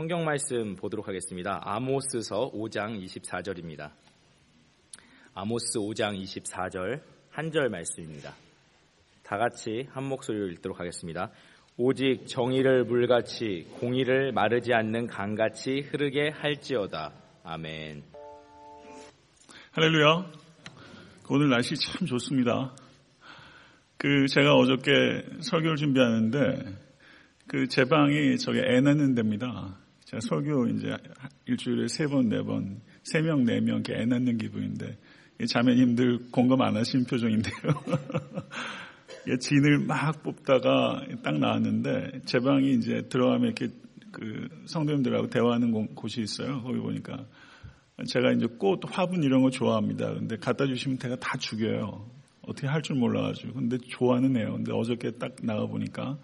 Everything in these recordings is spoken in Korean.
성경 말씀 보도록 하겠습니다. 아모스서 5장 24절입니다. 아모스 5장 24절 한 절 말씀입니다. 다 같이 한 목소리로 읽도록 하겠습니다. 오직 정의를 물같이 공의를 마르지 않는 강같이 흐르게 할지어다. 아멘. 할렐루야. 오늘 날씨 참 좋습니다. 그 제가 어저께 설교를 준비하는데 그 제 방이 저기 애 낳는 데입니다. 제가 설교 이제 일주일에 세 번, 네 번, 세 명, 네명애 낳는 기분인데 자매님들 공감 안 하신 표정인데요. 진을 막 뽑다가 딱 나왔는데 제 방이 이제 들어가면 이렇게 그 성도님들하고 대화하는 곳이 있어요. 거기 보니까 제가 이제 꽃, 화분 이런 거 좋아합니다. 근데 갖다 주시면 제가 다 죽여요. 어떻게 할 줄 몰라가지고. 근데 좋아는 해요. 근데 어저께 딱 나가보니까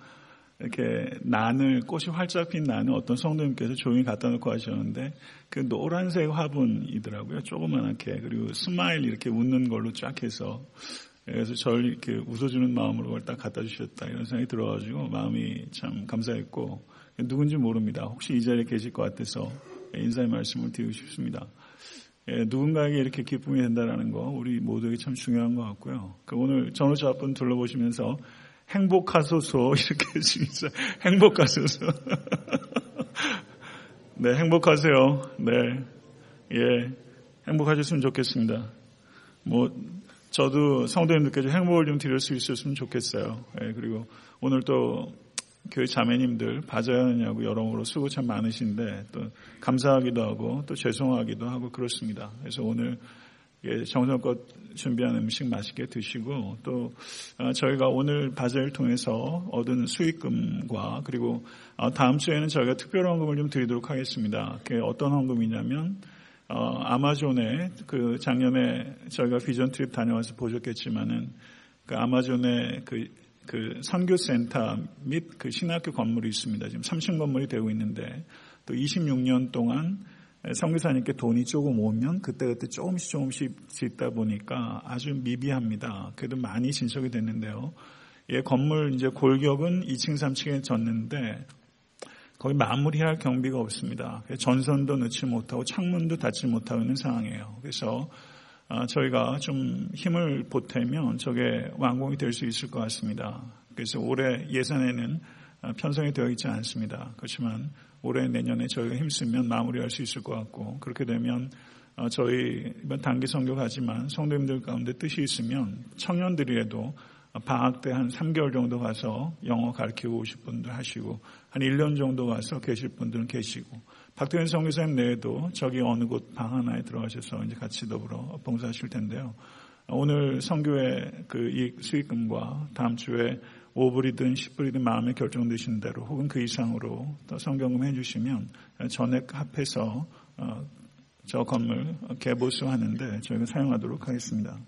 이렇게 난을, 꽃이 활짝 핀 난을 어떤 성도님께서 조용히 갖다 놓고 하셨는데 그 노란색 화분이더라고요. 조그만하게. 그리고 smile 이렇게 웃는 걸로 쫙 해서 그래서 저를 이렇게 웃어주는 마음으로 그걸 딱 갖다 주셨다. 이런 생각이 들어가지고 마음이 참 감사했고 누군지 모릅니다. 혹시 이 자리에 계실 것 같아서 인사의 말씀을 드리고 싶습니다. 예, 누군가에게 이렇게 기쁨이 된다는 거 우리 모두에게 참 중요한 것 같고요. 그 오늘 전후좌우 옆분 둘러보시면서 행복하소서 이렇게 진짜 행복하소서. 네, 행복하세요. 네, 예, 행복하셨으면 좋겠습니다. 뭐 저도 성도님들께 좀 행복을 좀 드릴 수 있었으면 좋겠어요. 예, 그리고 오늘 또 교회 자매님들 봐줘야하냐고 여러모로 수고 참 많으신데 또 감사하기도 하고 또 죄송하기도 하고 그렇습니다. 그래서 오늘 정성껏 준비한 음식 맛있게 드시고 또 어, 저희가 오늘 바자를 통해서 얻은 수익금과 그리고 어, 다음 주에는 저희가 특별 헌금을 좀 드리도록 하겠습니다. 그게 어떤 헌금이냐면 어, 아마존에 그 작년에 저희가 비전 트립 다녀와서 보셨겠지만은 그 아마존에 그, 그 선교센터 및 그 신학교 건물이 있습니다. 지금 3층 건물이 되고 있는데 또 26년 동안 성교사님께 돈이 조금 오면 그때그때 조금씩 조금씩 짓다 보니까 아주 미비합니다. 그래도 많이 진척이 됐는데요. 예, 건물 이제 골격은 2층, 3층에 졌는데 거기 마무리할 경비가 없습니다. 전선도 넣지 못하고 창문도 닫지 못하고 있는 상황이에요. 그래서 아, 저희가 좀 힘을 보태면 저게 완공이 될 수 있을 것 같습니다. 그래서 올해 예산에는 아, 편성이 되어 있지 않습니다. 그렇지만 올해 내년에 저희가 힘쓰면 마무리할 수 있을 것 같고 그렇게 되면 아, 저희 이번 단기 선교 가지만 성도님들 가운데 뜻이 있으면 청년들이라도 방학 때 한 3개월 정도 가서 영어 가르치고 오실 분들 하시고 한 1년 정도 가서 계실 분들은 계시고 박태현 성교사님 내에도 저기 어느 곳 방 하나에 들어가셔서 이제 같이 더불어 봉사하실 텐데요. 오늘 성교의 그 수익금과 다음 주에 5불이든 10불이든 마음에 결정되신 대로 혹은 그 이상으로 또 성경금 해주시면 전액 합해서 어, 저 건물 개보수하는데 저희가 사용하도록 하겠습니다.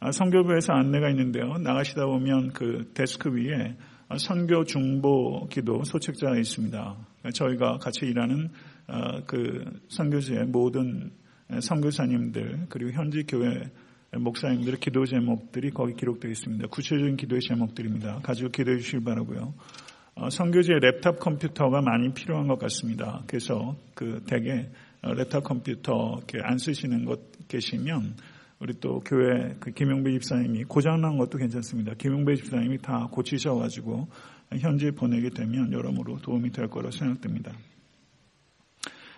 아, 선교부에서 안내가 있는데요. 나가시다 보면 그 데스크 위에 선교 중보 기도 소책자가 있습니다. 저희가 같이 일하는 어, 그 선교지의 모든 선교사님들 그리고 현지 교회 목사님들의 기도 제목들이 거기 기록되어 있습니다. 구체적인 기도의 제목들입니다. 가지고 기도해 주실 바라고요. 어, 선교지에 랩탑 컴퓨터가 많이 필요한 것 같습니다. 그래서 그 대개 어, 랩탑 컴퓨터 안 쓰시는 것 계시면 우리 또 교회 그 김용배 집사님이 고장난 것도 괜찮습니다. 김용배 집사님이 다 고치셔가지고 현지에 보내게 되면 여러모로 도움이 될 거라 생각됩니다.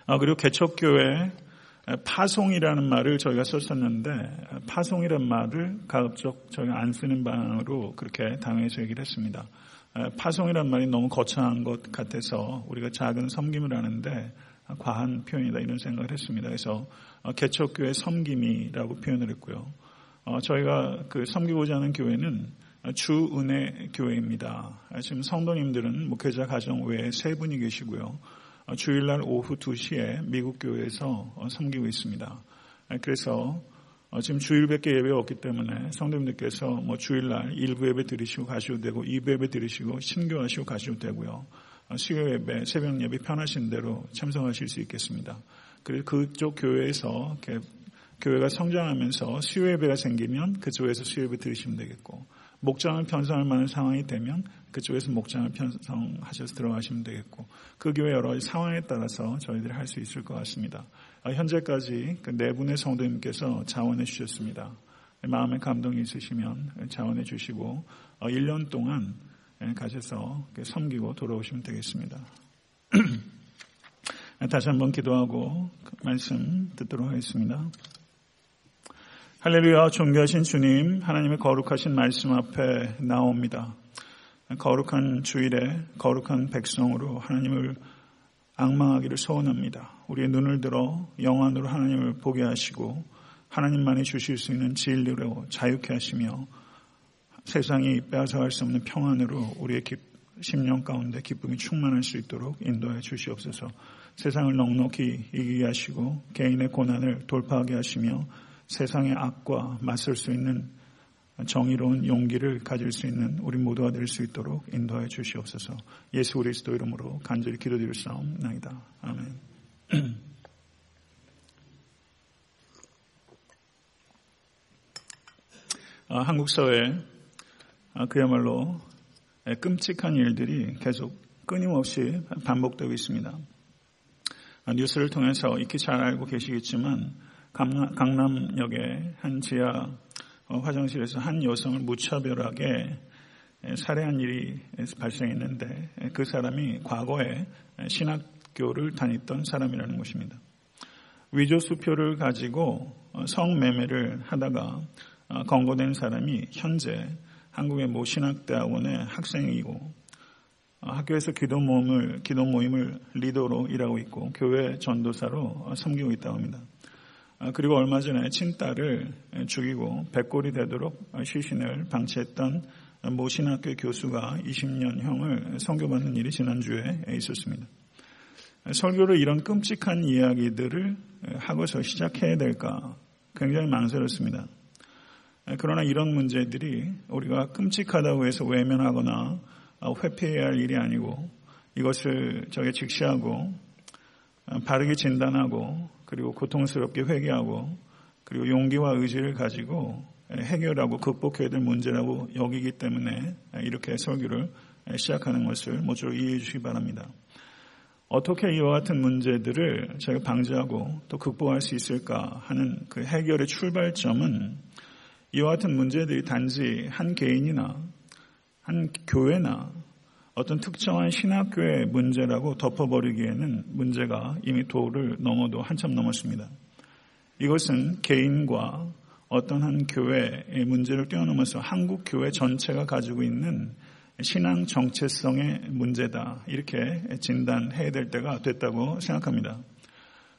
아, 그리고 개척교회 파송이라는 말을 저희가 썼었는데 파송이라는 말을 가급적 저희가 안 쓰는 방향으로 그렇게 당회에서 얘기를 했습니다. 파송이라는 말이 너무 거창한 것 같아서 우리가 작은 섬김을 하는데 과한 표현이다 이런 생각을 했습니다. 그래서 어, 개척교회 섬김이라고 표현을 했고요. 어, 저희가 그 섬기고자 하는 교회는 주은혜 교회입니다. 지금 성도님들은 목회자 가정 외에 세 분이 계시고요. 어, 주일날 오후 2시에 미국 교회에서 섬기고 있습니다. 그래서 지금 주일밖에 예배가 없기 때문에 성도님들께서 뭐 주일날 일부 예배 들으시고 가셔도 되고 2부 예배 들으시고 신교하시고 가셔도 되고요. 수요 예배, 새벽 예배 편하신 대로 참석하실 수 있겠습니다. 그리고 그쪽 교회에서 교회가 성장하면서 수요 예배가 생기면 그쪽에서 수요 예배 들으시면 되겠고 목장을 편성할 만한 상황이 되면 그쪽에서 목장을 편성하셔서 들어가시면 되겠고 그 교회 여러 가지 상황에 따라서 저희들이 할 수 있을 것 같습니다. 아, 현재까지 그 네 분의 성도님께서 자원해 주셨습니다. 마음에 감동이 있으시면 자원해 주시고 1년 어, 동안 가셔서 섬기고 돌아오시면 되겠습니다. 다시 한번 기도하고 말씀 듣도록 하겠습니다. 할렐루야 존귀하신 주님 하나님의 거룩하신 말씀 앞에 나옵니다. 거룩한 주일에 거룩한 백성으로 하나님을 악망하기를 소원합니다. 우리의 눈을 들어 영안으로 하나님을 보게 하시고 하나님만이 주실 수 있는 진리로 자유케 하시며 세상이 빼앗아갈 수 없는 평안으로 우리의 심령 가운데 기쁨이 충만할 수 있도록 인도해 주시옵소서. 세상을 넉넉히 이기게 하시고 개인의 고난을 돌파하게 하시며 세상의 악과 맞설 수 있는 정의로운 용기를 가질 수 있는 우리 모두가 될 수 있도록 인도하여 주시옵소서. 예수 그리스도 이름으로 간절히 기도드릴 사옵나이다. 아멘. 아, 한국 사회 아, 그야말로 끔찍한 일들이 계속 끊임없이 반복되고 있습니다. 아, 뉴스를 통해서 익히 잘 알고 계시겠지만 강남 역의 한 지하 어, 화장실에서 한 여성을 무차별하게 살해한 일이 발생했는데 그 사람이 과거에 신학교를 다녔던 사람이라는 것입니다. 위조 수표를 가지고 어, 성매매를 하다가 어, 검거된 사람이 현재 한국의 모 신학대학원의 학생이고 학교에서 기도 모임을 기도 모임을 리더로 일하고 있고 교회 전도사로 섬기고 있다고 합니다. 아, 그리고 얼마 전에 친딸을 죽이고 백골이 되도록 시신을 방치했던 모 신학교 교수가 20년형을 선교받는 일이 지난주에 있었습니다. 설교를 이런 끔찍한 이야기들을 하고서 시작해야 될까 굉장히 망설였습니다. 그러나 이런 문제들이 우리가 끔찍하다고 해서 외면하거나 회피해야 할 일이 아니고 이것을 저게 직시하고 바르게 진단하고 그리고 고통스럽게 회개하고 그리고 용기와 의지를 가지고 해결하고 극복해야 될 문제라고 여기기 때문에 이렇게 설교를 시작하는 것을 모쪼록 이해해 주시기 바랍니다. 어떻게 이와 같은 문제들을 저희가 방지하고 또 극복할 수 있을까 하는 그 해결의 출발점은 이와 같은 문제들이 단지 한 개인이나 한 교회나 어떤 특정한 신학교의 문제라고 덮어버리기에는 문제가 이미 도를 넘어도 한참 넘었습니다. 이것은 개인과 어떤 한 교회의 문제를 뛰어넘어서 한국 교회 전체가 가지고 있는 신앙 정체성의 문제다. 이렇게 진단해야 될 때가 됐다고 생각합니다.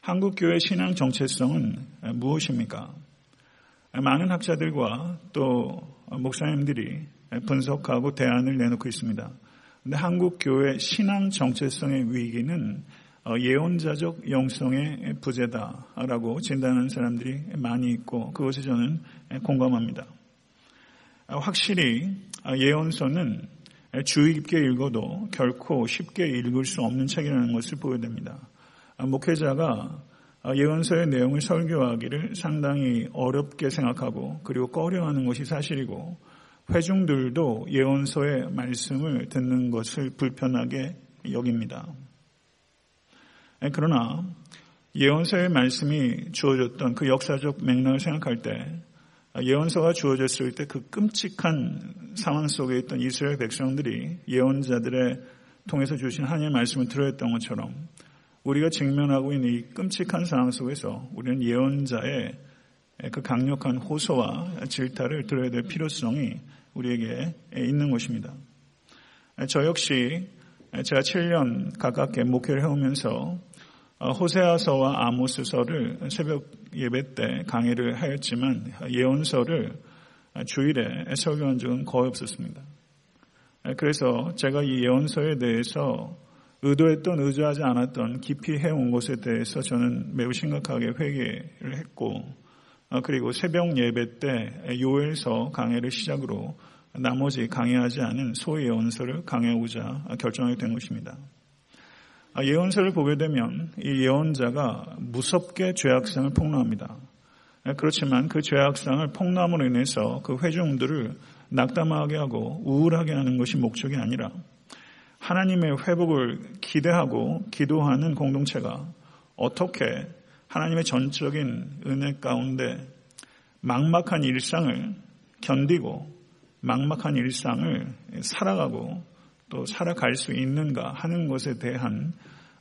한국 교회 신앙 정체성은 무엇입니까? 많은 학자들과 또 목사님들이 분석하고 대안을 내놓고 있습니다. 근데 한국 교회 신앙 정체성의 위기는 어, 예언자적 영성의 부재다라고 진단하는 사람들이 많이 있고 그것에 저는 공감합니다. 어, 확실히 어, 예언서는 주의 깊게 읽어도 결코 쉽게 읽을 수 없는 책이라는 것을 보여됩니다. 목회자가 예언서의 내용을 설교하기를 상당히 어렵게 생각하고 그리고 꺼려하는 것이 사실이고 회중들도 예언서의 말씀을 듣는 것을 불편하게 여깁니다. 그러나 예언서의 말씀이 주어졌던 그 역사적 맥락을 생각할 때 예언서가 주어졌을 때 그 끔찍한 상황 속에 있던 이스라엘 백성들이 예언자들의 통해서 주신 하나님의 말씀을 들어했던 것처럼 우리가 직면하고 있는 이 끔찍한 상황 속에서 우리는 예언자의 그 강력한 호소와 질타를 들어야 될 필요성이 우리에게 있는 것입니다. 저 역시 제가 7년 가깝게 목회를 해오면서 호세아서와 아모스서를 새벽 예배 때 강의를 하였지만 예언서를 주일에 설교한 적은 거의 없었습니다. 그래서 제가 이 예언서에 대해서 의도했던 의도하지 않았던 깊이 해온 것에 대해서 저는 매우 심각하게 회개를 했고 어, 그리고 새벽 예배 때 요엘서 강해를 시작으로 나머지 강해하지 않은 소위 예언서를 강해오자 결정하게 된 것입니다. 아, 예언서를 보게 되면 이 예언자가 무섭게 죄악상을 폭로합니다. 그렇지만 그 죄악상을 폭로함으로 인해서 그 회중들을 낙담하게 하고 우울하게 하는 것이 목적이 아니라 하나님의 회복을 기대하고 기도하는 공동체가 어떻게 하나님의 전적인 은혜 가운데 막막한 일상을 견디고 막막한 일상을 살아가고 또 살아갈 수 있는가 하는 것에 대한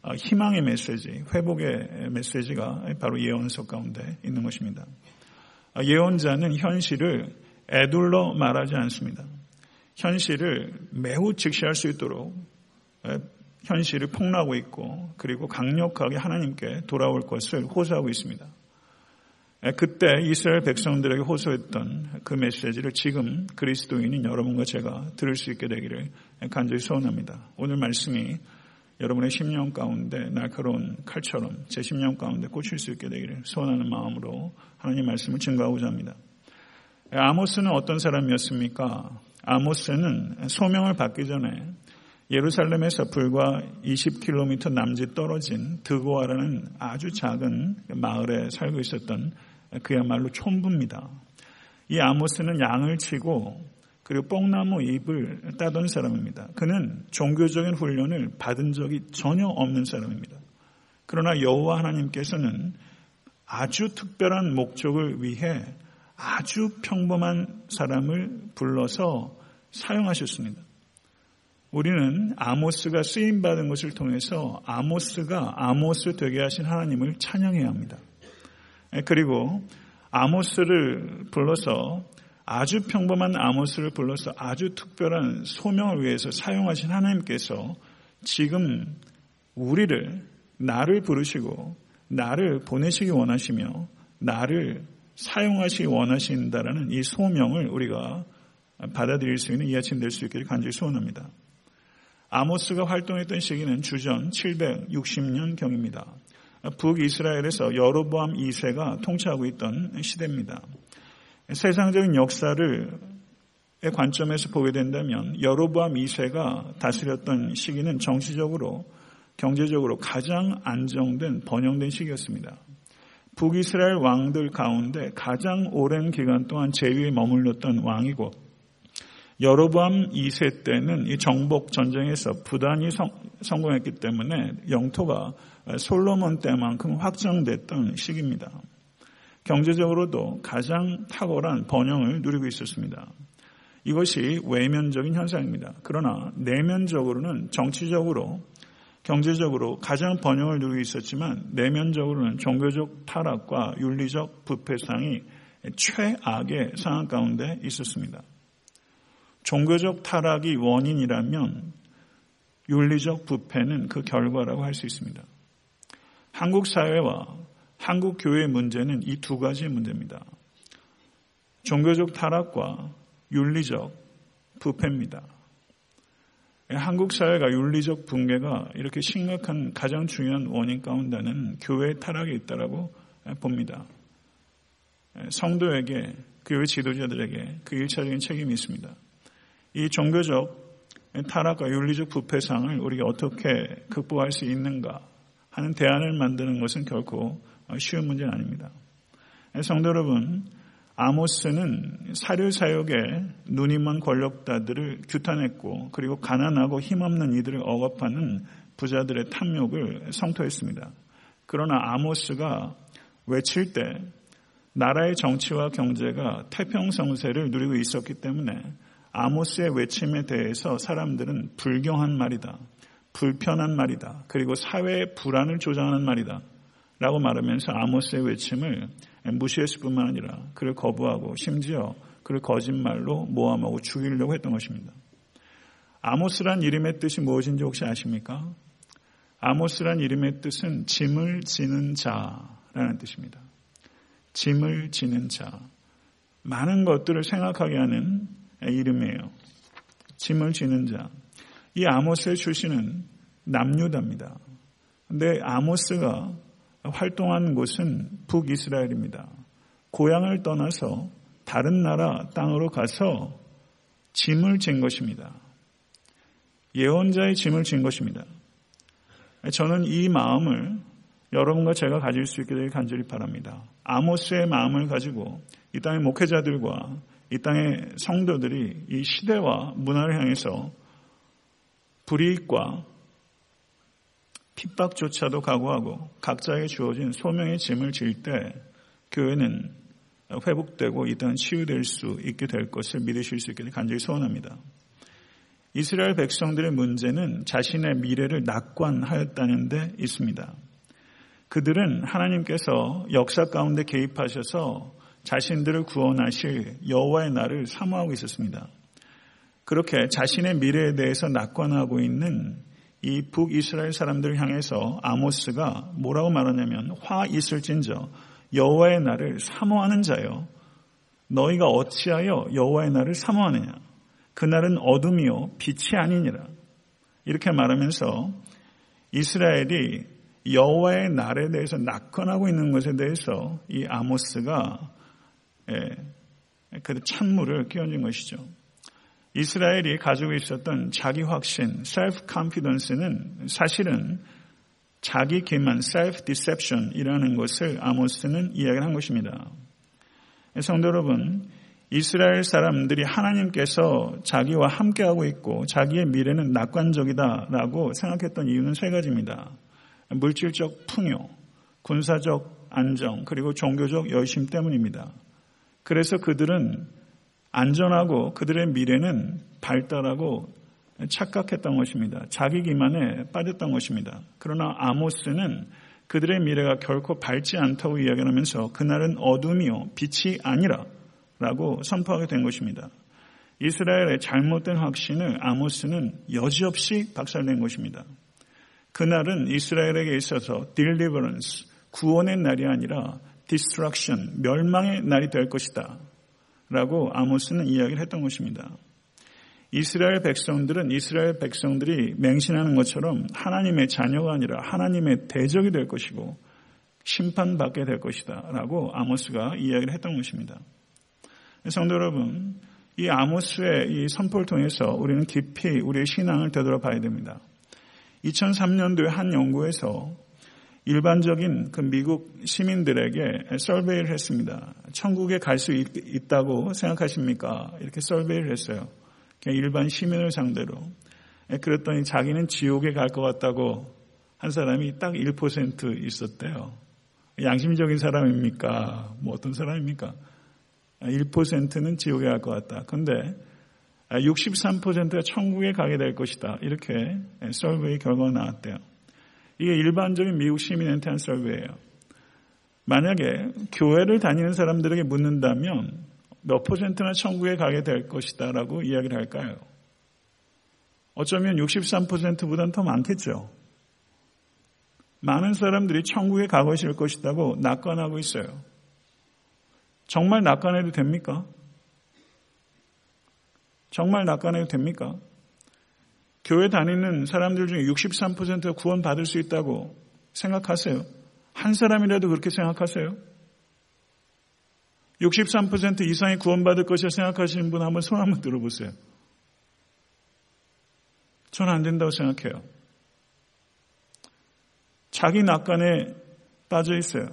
어, 희망의 메시지, 회복의 메시지가 바로 예언서 가운데 있는 것입니다. 어, 예언자는 현실을 애둘러 말하지 않습니다. 현실을 매우 직시할 수 있도록 현실이 폭로하고 있고 그리고 강력하게 하나님께 돌아올 것을 호소하고 있습니다. 그때 이스라엘 백성들에게 호소했던 그 메시지를 지금 그리스도인인 여러분과 제가 들을 수 있게 되기를 간절히 소원합니다. 오늘 말씀이 여러분의 심령 가운데 날카로운 칼처럼 제 심령 가운데 꽂힐 수 있게 되기를 소원하는 마음으로 하나님 말씀을 증거하고자 합니다. 아모스는 어떤 사람이었습니까? 아모스는 소명을 받기 전에 예루살렘에서 불과 20km 남짓 떨어진 드고아라는 아주 작은 마을에 살고 있었던 그야말로 촌부입니다. 이 아모스는 양을 치고 그리고 뽕나무 잎을 따던 사람입니다. 그는 종교적인 훈련을 받은 적이 전혀 없는 사람입니다. 그러나 여호와 하나님께서는 아주 특별한 목적을 위해 아주 평범한 사람을 불러서 사용하셨습니다. 우리는 아모스가 쓰임 받은 것을 통해서 아모스가 아모스 되게 하신 하나님을 찬양해야 합니다. 그리고 아모스를 불러서 아주 평범한 아모스를 불러서 아주 특별한 소명을 위해서 사용하신 하나님께서 지금 우리를 나를 부르시고 나를 보내시기 원하시며 나를 사용하시기 원하신다라는 이 소명을 우리가 받아들일 수 있는 이 아침 될 수 있기를 간절히 소원합니다. 아모스가 활동했던 시기는 주전 760년 경입니다. 북이스라엘에서 여로보암 2세가 통치하고 있던 시대입니다. 세상적인 역사를 관점에서 보게 된다면 여로보암 2세가 다스렸던 시기는 정치적으로 경제적으로 가장 안정된 번영된 시기였습니다. 북이스라엘 왕들 가운데 가장 오랜 기간 동안 제위에 머물렀던 왕이고 여로보암 2세 때는 이 정복 전쟁에서 부단히 성, 성공했기 때문에 영토가 솔로몬 때만큼 확장됐던 시기입니다. 경제적으로도 가장 탁월한 번영을 누리고 있었습니다. 이것이 외면적인 현상입니다. 그러나 내면적으로는 정치적으로 경제적으로 가장 번영을 누리고 있었지만 내면적으로는 종교적 타락과 윤리적 부패상이 최악의 상황 가운데 있었습니다. 종교적 타락이 원인이라면 윤리적 부패는 그 결과라고 할 수 있습니다. 한국 사회와 한국 교회의 문제는 이 두 가지의 문제입니다. 종교적 타락과 윤리적 부패입니다. 한국 사회가 윤리적 붕괴가 이렇게 심각한 가장 중요한 원인 가운데는 교회의 타락이 있다라고 봅니다. 성도에게 교회 지도자들에게 그 일차적인 책임이 있습니다. 이 종교적 타락과 윤리적 부패상을 우리가 어떻게 극복할 수 있는가 하는 대안을 만드는 것은 결코 쉬운 문제는 아닙니다. 성도 여러분, 아모스는 사료 사역에 눈이 먼 권력자들을 규탄했고 그리고 가난하고 힘없는 이들을 억압하는 부자들의 탐욕을 성토했습니다. 그러나 아모스가 외칠 때 나라의 정치와 경제가 태평성세를 누리고 있었기 때문에 아모스의 외침에 대해서 사람들은 불경한 말이다. 불편한 말이다. 그리고 사회의 불안을 조장하는 말이다. 라고 말하면서 아모스의 외침을 무시했을 뿐만 아니라 그를 거부하고 심지어 그를 거짓말로 모함하고 죽이려고 했던 것입니다. 아모스란 이름의 뜻이 무엇인지 혹시 아십니까? 아모스란 이름의 뜻은 짐을 지는 자라는 뜻입니다. 짐을 지는 자. 많은 것들을 생각하게 하는 이름이에요. 짐을 지는 자. 이 아모스의 출신은 남유다입니다. 근데 아모스가 활동한 곳은 북이스라엘입니다. 고향을 떠나서 다른 나라 땅으로 가서 짐을 진 것입니다. 예언자의 짐을 진 것입니다. 저는 이 마음을 여러분과 제가 가질 수 있게 되길 간절히 바랍니다. 아모스의 마음을 가지고 이 땅의 목회자들과 이 땅의 성도들이 이 시대와 문화를 향해서 불이익과 핍박조차도 각오하고 각자에게 주어진 소명의 짐을 질 때 교회는 회복되고 이 땅은 치유될 수 있게 될 것을 믿으실 수 있게 간절히 소원합니다. 이스라엘 백성들의 문제는 자신의 미래를 낙관하였다는 데 있습니다. 그들은 하나님께서 역사 가운데 개입하셔서 자신들을 구원하실 여호와의 날을 사모하고 있었습니다. 그렇게 자신의 미래에 대해서 낙관하고 있는 이 북이스라엘 사람들을 향해서 아모스가 뭐라고 말하냐면 화 있을진저 여호와의 날을 사모하는 자여. 너희가 어찌하여 여호와의 날을 사모하느냐? 그날은 어둠이요 빛이 아니니라. 이렇게 말하면서 이스라엘이 여호와의 날에 대해서 낙관하고 있는 것에 대해서 이 아모스가 예, 그 찬물을 끼얹은 것이죠. 이스라엘이 가지고 있었던 자기 확신, self confidence는 사실은 자기 기만, self deception이라는 것을 아모스는 이야기를 한 것입니다. 성도 여러분, 이스라엘 사람들이 하나님께서 자기와 함께하고 있고 자기의 미래는 낙관적이다라고 생각했던 이유는 세 가지입니다. 물질적 풍요, 군사적 안정, 그리고 종교적 열심 때문입니다. 그래서 그들은 안전하고 그들의 미래는 발달하고 착각했던 것입니다. 자기 기만에 빠졌던 것입니다. 그러나 아모스는 그들의 미래가 결코 밝지 않다고 이야기하면서 그날은 어둠이요 빛이 아니라 라고 선포하게 된 것입니다. 이스라엘의 잘못된 확신을 아모스는 여지없이 박살낸 것입니다. 그날은 이스라엘에게 있어서 deliverance, 구원의 날이 아니라 destruction, 멸망의 날이 될 것이다. 라고 아모스는 이야기를 했던 것입니다. 이스라엘 백성들은 이스라엘 백성들이 맹신하는 것처럼 하나님의 자녀가 아니라 하나님의 대적이 될 것이고 심판받게 될 것이다. 라고 아모스가 이야기를 했던 것입니다. 성도 여러분, 이 아모스의 이 선포를 통해서 우리는 깊이 우리의 신앙을 되돌아봐야 됩니다. 2003년도에 한 연구에서 일반적인 그 미국 시민들에게 설베이를 했습니다. 천국에 갈 수 있다고 생각하십니까? 이렇게 설베이를 했어요. 그냥 일반 시민을 상대로. 예, 그랬더니 자기는 지옥에 갈 것 같다고 한 사람이 딱 1% 있었대요. 양심적인 사람입니까? 뭐 어떤 사람입니까? 1%는 지옥에 갈 것 같다. 근데 63%가 천국에 가게 될 것이다. 이렇게 설베이 결과가 나왔대요. 이게 일반적인 미국 시민한테 한 설교예요. 만약에 교회를 다니는 사람들에게 묻는다면 몇 퍼센트나 천국에 가게 될 것이다 라고 이야기를 할까요? 어쩌면 63%보다는 더 많겠죠. 많은 사람들이 천국에 가고 있을 것이라고 낙관하고 있어요. 정말 낙관해도 됩니까? 정말 낙관해도 됩니까? 교회 다니는 사람들 중에 63%가 구원받을 수 있다고 생각하세요? 한 사람이라도 그렇게 생각하세요? 63% 이상이 구원받을 것이라 생각하시는 분 한번 손 한번 들어보세요. 저는 안 된다고 생각해요. 자기 낙관에 빠져 있어요.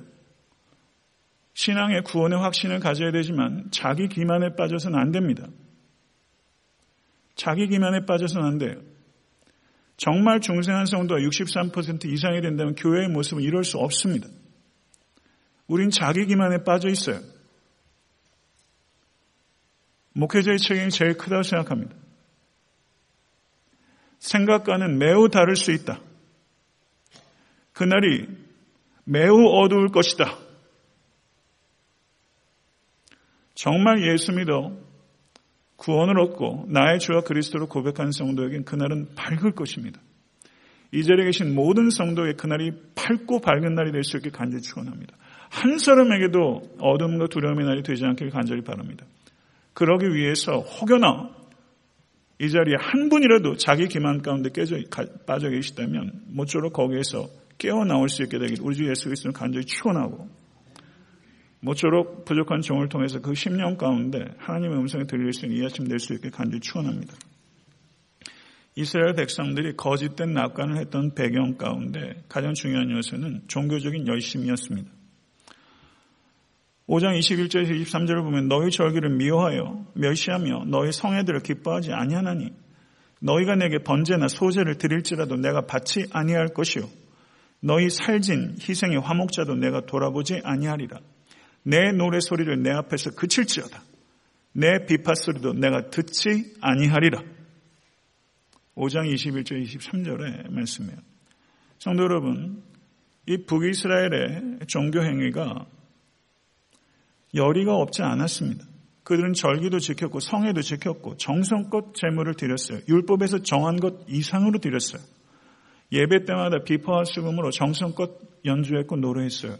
신앙의 구원의 확신을 가져야 되지만 자기 기만에 빠져서는 안 됩니다. 자기 기만에 빠져서는 안 돼요. 정말 중생한 성도가 63% 이상이 된다면 교회의 모습은 이럴 수 없습니다. 우린 자기 기만에 빠져 있어요. 목회자의 책임이 제일 크다고 생각합니다. 생각과는 매우 다를 수 있다. 그날이 매우 어두울 것이다. 정말 예수 믿어 구원을 얻고 나의 주와 그리스도로 고백하는 성도에겐 그날은 밝을 것입니다. 이 자리에 계신 모든 성도의 그날이 밝고 밝은 날이 될 수 있게 간절히 축원합니다. 한 사람에게도 어둠과 두려움의 날이 되지 않길 간절히 바랍니다. 그러기 위해서 혹여나 이 자리에 한 분이라도 자기 기만 가운데 깨져 빠져 계시다면 모쪼록 거기에서 깨어 나올 수 있게 되길 우리 주 예수 그리스도는 간절히 축원하고 모쪼록 부족한 종을 통해서 그 10년 가운데 하나님의 음성이 들릴 수 있는 이 아침 될 수 있게 간절히 축원합니다. 이스라엘 백성들이 거짓된 낙관을 했던 배경 가운데 가장 중요한 요소는 종교적인 열심이었습니다. 5장 21절에서 23절을 보면 너희 절기를 미워하여 멸시하며 너희 성애들을 기뻐하지 아니하나니 너희가 내게 번제나 소제를 드릴지라도 내가 받지 아니할 것이요 너희 살진 희생의 화목자도 내가 돌아보지 아니하리라 내 노래 소리를 내 앞에서 그칠지어다 내 비파 소리도 내가 듣지 아니하리라 5장 21절 23절의 말씀이에요. 성도 여러분, 이 북이스라엘의 종교 행위가 열의가 없지 않았습니다. 그들은 절기도 지켰고 성회도 지켰고 정성껏 제물을 드렸어요. 율법에서 정한 것 이상으로 드렸어요. 예배 때마다 비파와 수금으로 정성껏 연주했고 노래했어요.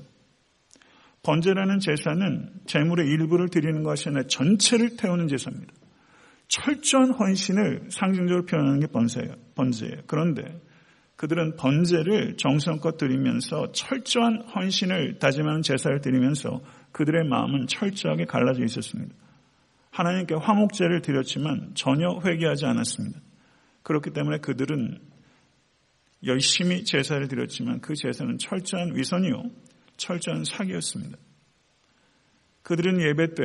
번제라는 제사는 제물의 일부를 드리는 것이 아니라 전체를 태우는 제사입니다. 철저한 헌신을 상징적으로 표현하는 게 번제예요. 번제예요. 그런데 그들은 번제를 정성껏 드리면서 철저한 헌신을 다짐하는 제사를 드리면서 그들의 마음은 철저하게 갈라져 있었습니다. 하나님께 화목제를 드렸지만 전혀 회개하지 않았습니다. 그렇기 때문에 그들은 열심히 제사를 드렸지만 그 제사는 철저한 위선이요, 철저한 사기였습니다. 그들은 예배 때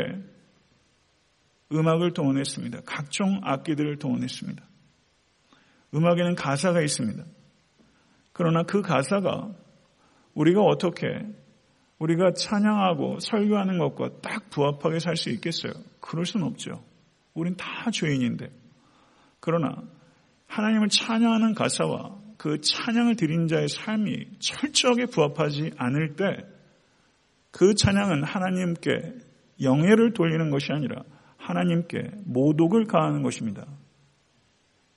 음악을 동원했습니다. 각종 악기들을 동원했습니다. 음악에는 가사가 있습니다. 그러나 그 가사가 우리가 어떻게 우리가 찬양하고 설교하는 것과 딱 부합하게 살 수 있겠어요? 그럴 수는 없죠. 우린 다 죄인인데. 그러나 하나님을 찬양하는 가사와 그 찬양을 드린 자의 삶이 철저하게 부합하지 않을 때 그 찬양은 하나님께 영예를 돌리는 것이 아니라 하나님께 모독을 가하는 것입니다.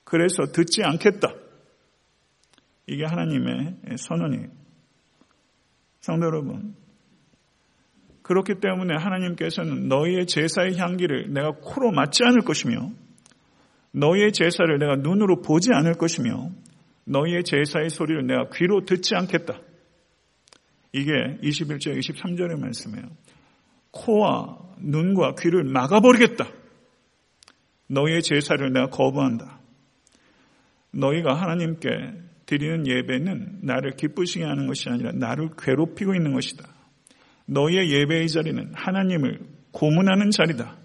그래서 듣지 않겠다. 이게 하나님의 선언이에요. 성도 여러분, 그렇기 때문에 하나님께서는 너희의 제사의 향기를 내가 코로 맞지 않을 것이며 너희의 제사를 내가 눈으로 보지 않을 것이며 너희의 제사의 소리를 내가 귀로 듣지 않겠다. 이게 21절, 23절의 말씀이에요. 코와 눈과 귀를 막아버리겠다. 너희의 제사를 내가 거부한다. 너희가 하나님께 드리는 예배는 나를 기쁘시게 하는 것이 아니라 나를 괴롭히고 있는 것이다. 너희의 예배의 자리는 하나님을 고문하는 자리다.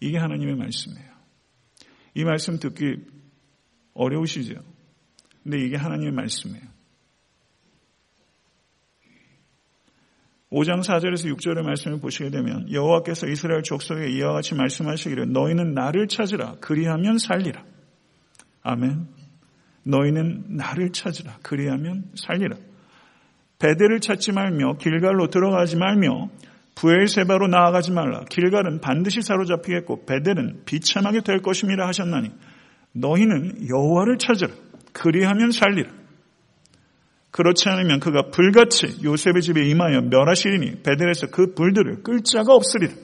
이게 하나님의 말씀이에요. 이 말씀 듣기 어려우시죠? 근데 이게 하나님의 말씀이에요. 5장 4절에서 6절의 말씀을 보시게 되면 여호와께서 이스라엘 족속에 이와 같이 말씀하시기를 너희는 나를 찾으라 그리하면 살리라. 아멘. 너희는 나를 찾으라 그리하면 살리라. 베델을 찾지 말며 길갈로 들어가지 말며 부엘세바로 나아가지 말라. 길갈은 반드시 사로잡히겠고 베델은 비참하게 될 것임이라 하셨나니 너희는 여호와를 찾으라. 그리하면 살리라. 그렇지 않으면 그가 불같이 요셉의 집에 임하여 멸하시리니 베델에서 그 불들을 끌 자가 없으리라.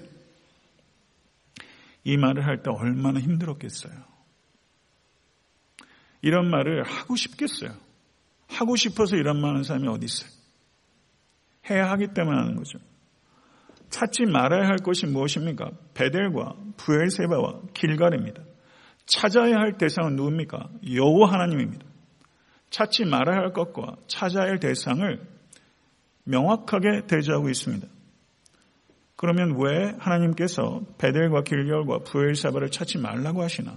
이 말을 할 때 얼마나 힘들었겠어요. 이런 말을 하고 싶겠어요. 하고 싶어서 이런 말 하는 사람이 어디 있어요? 해야 하기 때문에 하는 거죠. 찾지 말아야 할 것이 무엇입니까? 베델과 부엘세바와 길갈입니다. 찾아야 할 대상은 누굽니까? 여호와 하나님입니다. 찾지 말아야 할 것과 찾아야 할 대상을 명확하게 대조하고 있습니다. 그러면 왜 하나님께서 베델과 길결과 부엘사바를 찾지 말라고 하시나?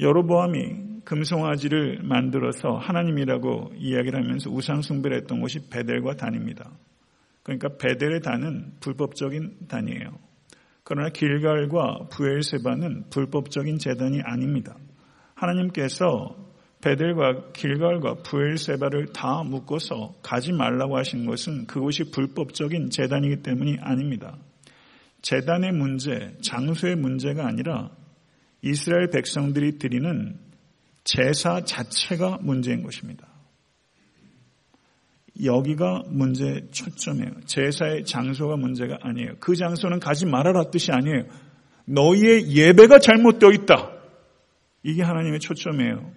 여로보암이 금송아지를 만들어서 하나님이라고 이야기를 하면서 우상숭배를 했던 곳이 베델과 단입니다. 그러니까 베델의 단은 불법적인 단이에요. 그러나 길갈과 부엘세바는 불법적인 재단이 아닙니다. 하나님께서 베델과 길갈과 부엘세바를 다 묶어서 가지 말라고 하신 것은 그곳이 불법적인 재단이기 때문이 아닙니다. 재단의 문제, 장소의 문제가 아니라 이스라엘 백성들이 드리는 제사 자체가 문제인 것입니다. 여기가 문제 초점이에요. 제사의 장소가 문제가 아니에요. 그 장소는 가지 말아라 뜻이 아니에요. 너희의 예배가 잘못되어 있다. 이게 하나님의 초점이에요.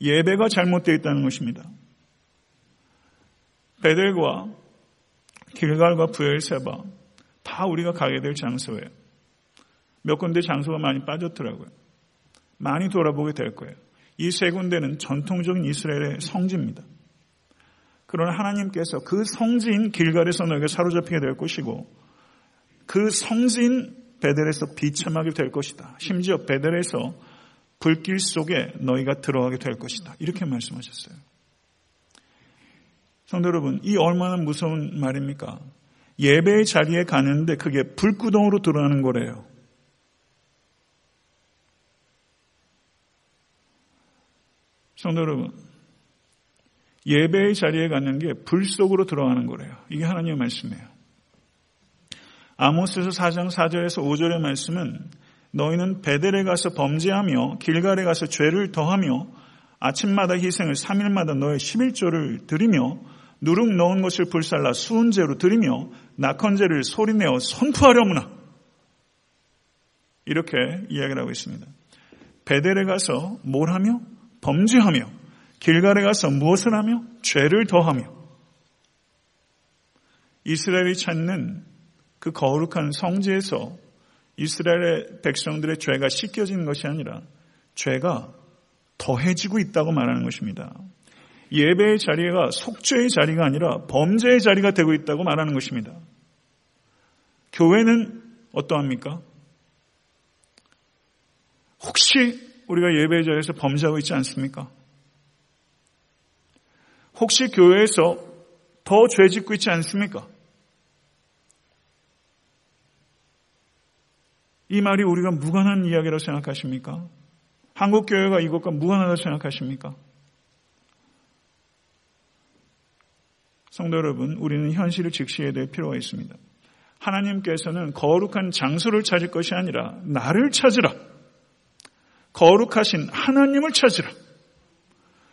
예배가 잘못되어 있다는 것입니다. 베델과 길갈과 부엘세바 다 우리가 가게 될 장소예요. 몇 군데 장소가 많이 빠졌더라고요. 많이 돌아보게 될 거예요. 이 세 군데는 전통적인 이스라엘의 성지입니다. 그러나 하나님께서 그 성지인 길갈에서 너에게 사로잡히게 될 것이고 그 성지인 베델에서 비참하게 될 것이다. 심지어 베델에서 불길 속에 너희가 들어가게 될 것이다. 이렇게 말씀하셨어요. 성도 여러분, 이 얼마나 무서운 말입니까? 예배의 자리에 가는데 그게 불구덩으로 들어가는 거래요. 성도 여러분, 예배의 자리에 가는 게 불 속으로 들어가는 거래요. 이게 하나님의 말씀이에요. 아모스에서 4장 4절에서 5절의 말씀은 너희는 베델에 가서 범죄하며 길갈에 가서 죄를 더하며 아침마다 희생을 3일마다 너의 11조를 드리며 누룩 넣은 것을 불살라 수은제로 드리며 낙헌제를 소리내어 선포하려무나 이렇게 이야기를 하고 있습니다. 베델에 가서 뭘 하며 범죄하며 길갈에 가서 무엇을 하며 죄를 더하며 이스라엘이 찾는 그 거룩한 성지에서 이스라엘의 백성들의 죄가 씻겨지는 것이 아니라 죄가 더해지고 있다고 말하는 것입니다. 예배의 자리가 속죄의 자리가 아니라 범죄의 자리가 되고 있다고 말하는 것입니다. 교회는 어떠합니까? 혹시 우리가 예배의 자리에서 범죄하고 있지 않습니까? 혹시 교회에서 더 죄 짓고 있지 않습니까? 이 말이 우리가 무관한 이야기라고 생각하십니까? 한국 교회가 이것과 무관하다고 생각하십니까? 성도 여러분, 우리는 현실을 직시해야 될 필요가 있습니다. 하나님께서는 거룩한 장소를 찾을 것이 아니라 나를 찾으라. 거룩하신 하나님을 찾으라.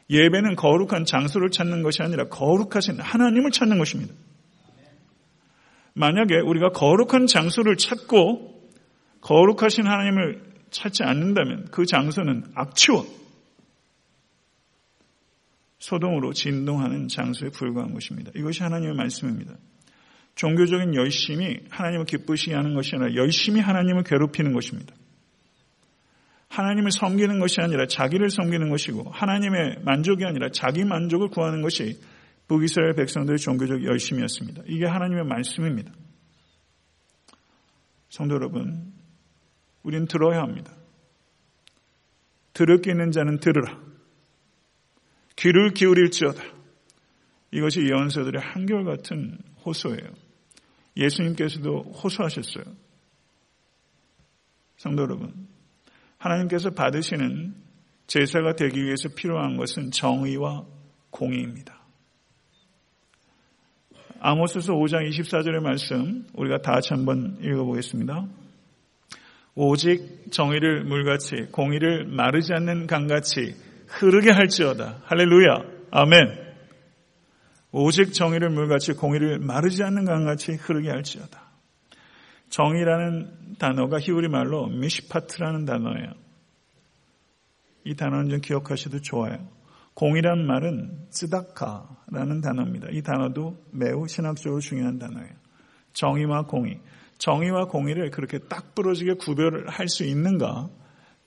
예배는 거룩한 장소를 찾는 것이 아니라 거룩하신 하나님을 찾는 것입니다. 만약에 우리가 거룩한 장소를 찾고 거룩하신 하나님을 찾지 않는다면 그 장소는 악취와 소동으로 진동하는 장소에 불과한 것입니다. 이것이 하나님의 말씀입니다. 종교적인 열심이 하나님을 기쁘시게 하는 것이 아니라 열심히 하나님을 괴롭히는 것입니다. 하나님을 섬기는 것이 아니라 자기를 섬기는 것이고 하나님의 만족이 아니라 자기 만족을 구하는 것이 북이스라엘 백성들의 종교적 열심이었습니다. 이게 하나님의 말씀입니다. 성도 여러분, 우리는 들어야 합니다. 들을 게 있는 자는 들으라. 귀를 기울일지어다. 이것이 예언서들의 한결같은 호소예요. 예수님께서도 호소하셨어요. 성도 여러분, 하나님께서 받으시는 제사가 되기 위해서 필요한 것은 정의와 공의입니다. 아모스서 5장 24절의 말씀 우리가 다 같이 한번 읽어보겠습니다. 오직 정의를 물같이 공의를 마르지 않는 강같이 흐르게 할지어다. 할렐루야. 아멘. 오직 정의를 물같이 공의를 마르지 않는 강같이 흐르게 할지어다. 정의라는 단어가 히브리 말로 미시파트라는 단어예요. 이 단어는 좀 기억하셔도 좋아요. 공이란 말은 쯔다카라는 단어입니다. 이 단어도 매우 신학적으로 중요한 단어예요. 정의와 공의. 정의와 공의를 그렇게 딱 부러지게 구별할 수 있는가?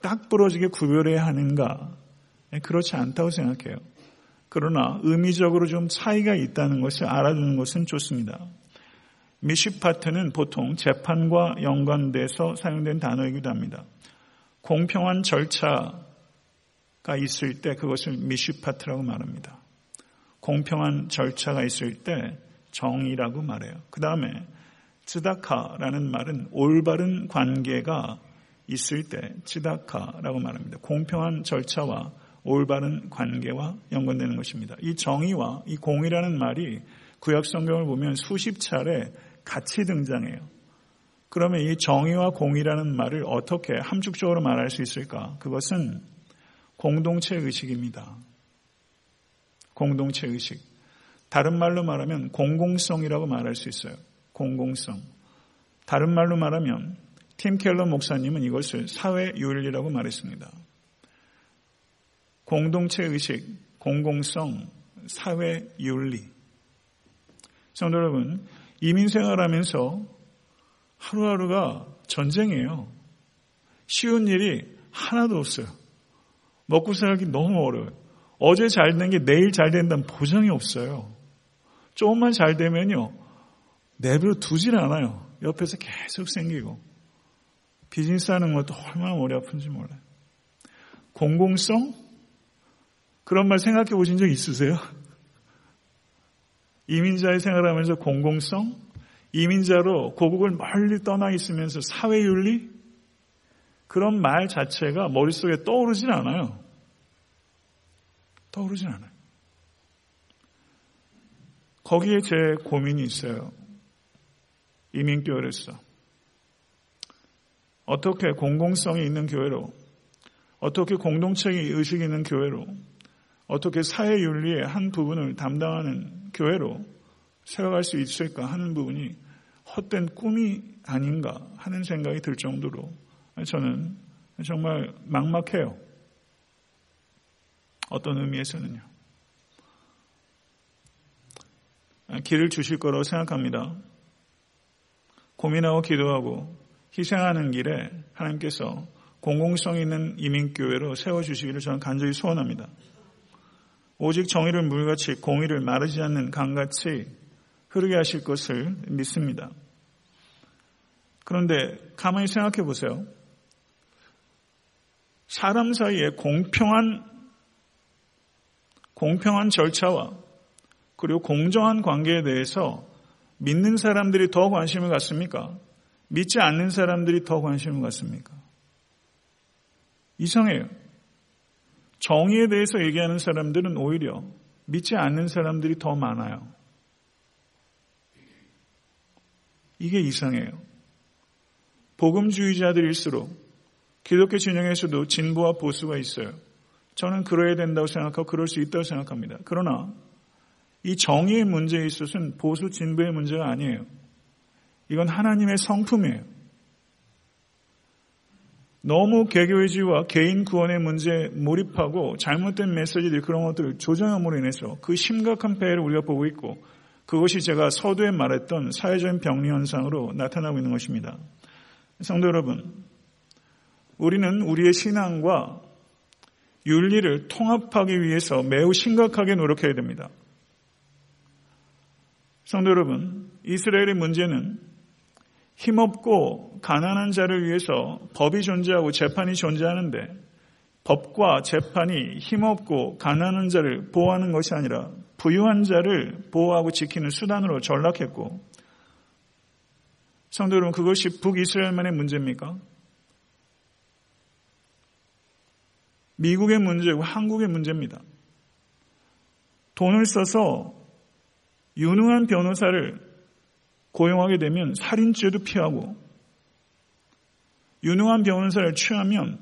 딱 부러지게 구별해야 하는가? 네, 그렇지 않다고 생각해요. 그러나 의미적으로 좀 차이가 있다는 것을 알아두는 것은 좋습니다. 미시파트는 보통 재판과 연관돼서 사용된 단어이기도 합니다. 공평한 절차가 있을 때 그것을 미시파트라고 말합니다. 공평한 절차가 있을 때 정의라고 말해요. 그 다음에 츠다카라는 말은 올바른 관계가 있을 때 츠다카라고 말합니다. 공평한 절차와 올바른 관계와 연관되는 것입니다. 이 정의와 이 공이라는 말이 구약 성경을 보면 수십 차례 같이 등장해요. 그러면 이 정의와 공이라는 말을 어떻게 함축적으로 말할 수 있을까? 그것은 공동체 의식입니다. 공동체 의식. 다른 말로 말하면 공공성이라고 말할 수 있어요. 공공성. 다른 말로 말하면 팀 켈러 목사님은 이것을 사회윤리라고 말했습니다. 공동체 의식, 공공성, 사회윤리. 성도 여러분, 이민 생활하면서 하루하루가 전쟁이에요. 쉬운 일이 하나도 없어요. 먹고 살기 너무 어려워요. 어제 잘 된 게 내일 잘 된다는 보장이 없어요. 조금만 잘 되면요. 내버려 두질 않아요. 옆에서 계속 생기고. 비즈니스 하는 것도 얼마나 머리 아픈지 몰라요. 공공성? 그런 말 생각해 보신 적 있으세요? 이민자의 생활을 하면서 공공성? 이민자로 고국을 멀리 떠나 있으면서 사회윤리? 그런 말 자체가 머릿속에 떠오르진 않아요. 떠오르진 않아요. 거기에 제 고민이 있어요. 이민교회로서. 어떻게 공공성이 있는 교회로, 어떻게 공동체의 의식이 있는 교회로, 어떻게 사회윤리의 한 부분을 담당하는 교회로 세워갈 수 있을까 하는 부분이 헛된 꿈이 아닌가 하는 생각이 들 정도로 저는 정말 막막해요. 어떤 의미에서는요. 길을 주실 거라고 생각합니다. 고민하고 기도하고 희생하는 길에 하나님께서 공공성 있는 이민교회로 세워주시기를 저는 간절히 소원합니다. 오직 정의를 물같이 공의를 마르지 않는 강같이 흐르게 하실 것을 믿습니다. 그런데 가만히 생각해 보세요. 사람 사이에 공평한 공평한 절차와 그리고 공정한 관계에 대해서 믿는 사람들이 더 관심을 갖습니까? 믿지 않는 사람들이 더 관심을 갖습니까? 이상해요. 정의에 대해서 얘기하는 사람들은 오히려 믿지 않는 사람들이 더 많아요. 이게 이상해요. 복음주의자들일수록 기독교 진영에서도 진보와 보수가 있어요. 저는 그래야 된다고 생각하고 그럴 수 있다고 생각합니다. 그러나 이 정의의 문제에 있어서는 보수 진보의 문제가 아니에요. 이건 하나님의 성품이에요. 너무 개교의지와 개인 구원의 문제에 몰입하고 잘못된 메시지들 그런 것들을 조정함으로 인해서 그 심각한 폐해를 우리가 보고 있고 그것이 제가 서두에 말했던 사회적인 병리 현상으로 나타나고 있는 것입니다. 성도 여러분, 우리는 우리의 신앙과 윤리를 통합하기 위해서 매우 심각하게 노력해야 됩니다. 성도 여러분, 이스라엘의 문제는 힘없고 가난한 자를 위해서 법이 존재하고 재판이 존재하는데 법과 재판이 힘없고 가난한 자를 보호하는 것이 아니라 부유한 자를 보호하고 지키는 수단으로 전락했고 성도 여러분 그것이 북이스라엘만의 문제입니까? 미국의 문제고 한국의 문제입니다. 돈을 써서 유능한 변호사를 고용하게 되면 살인죄도 피하고 유능한 변호사를 취하면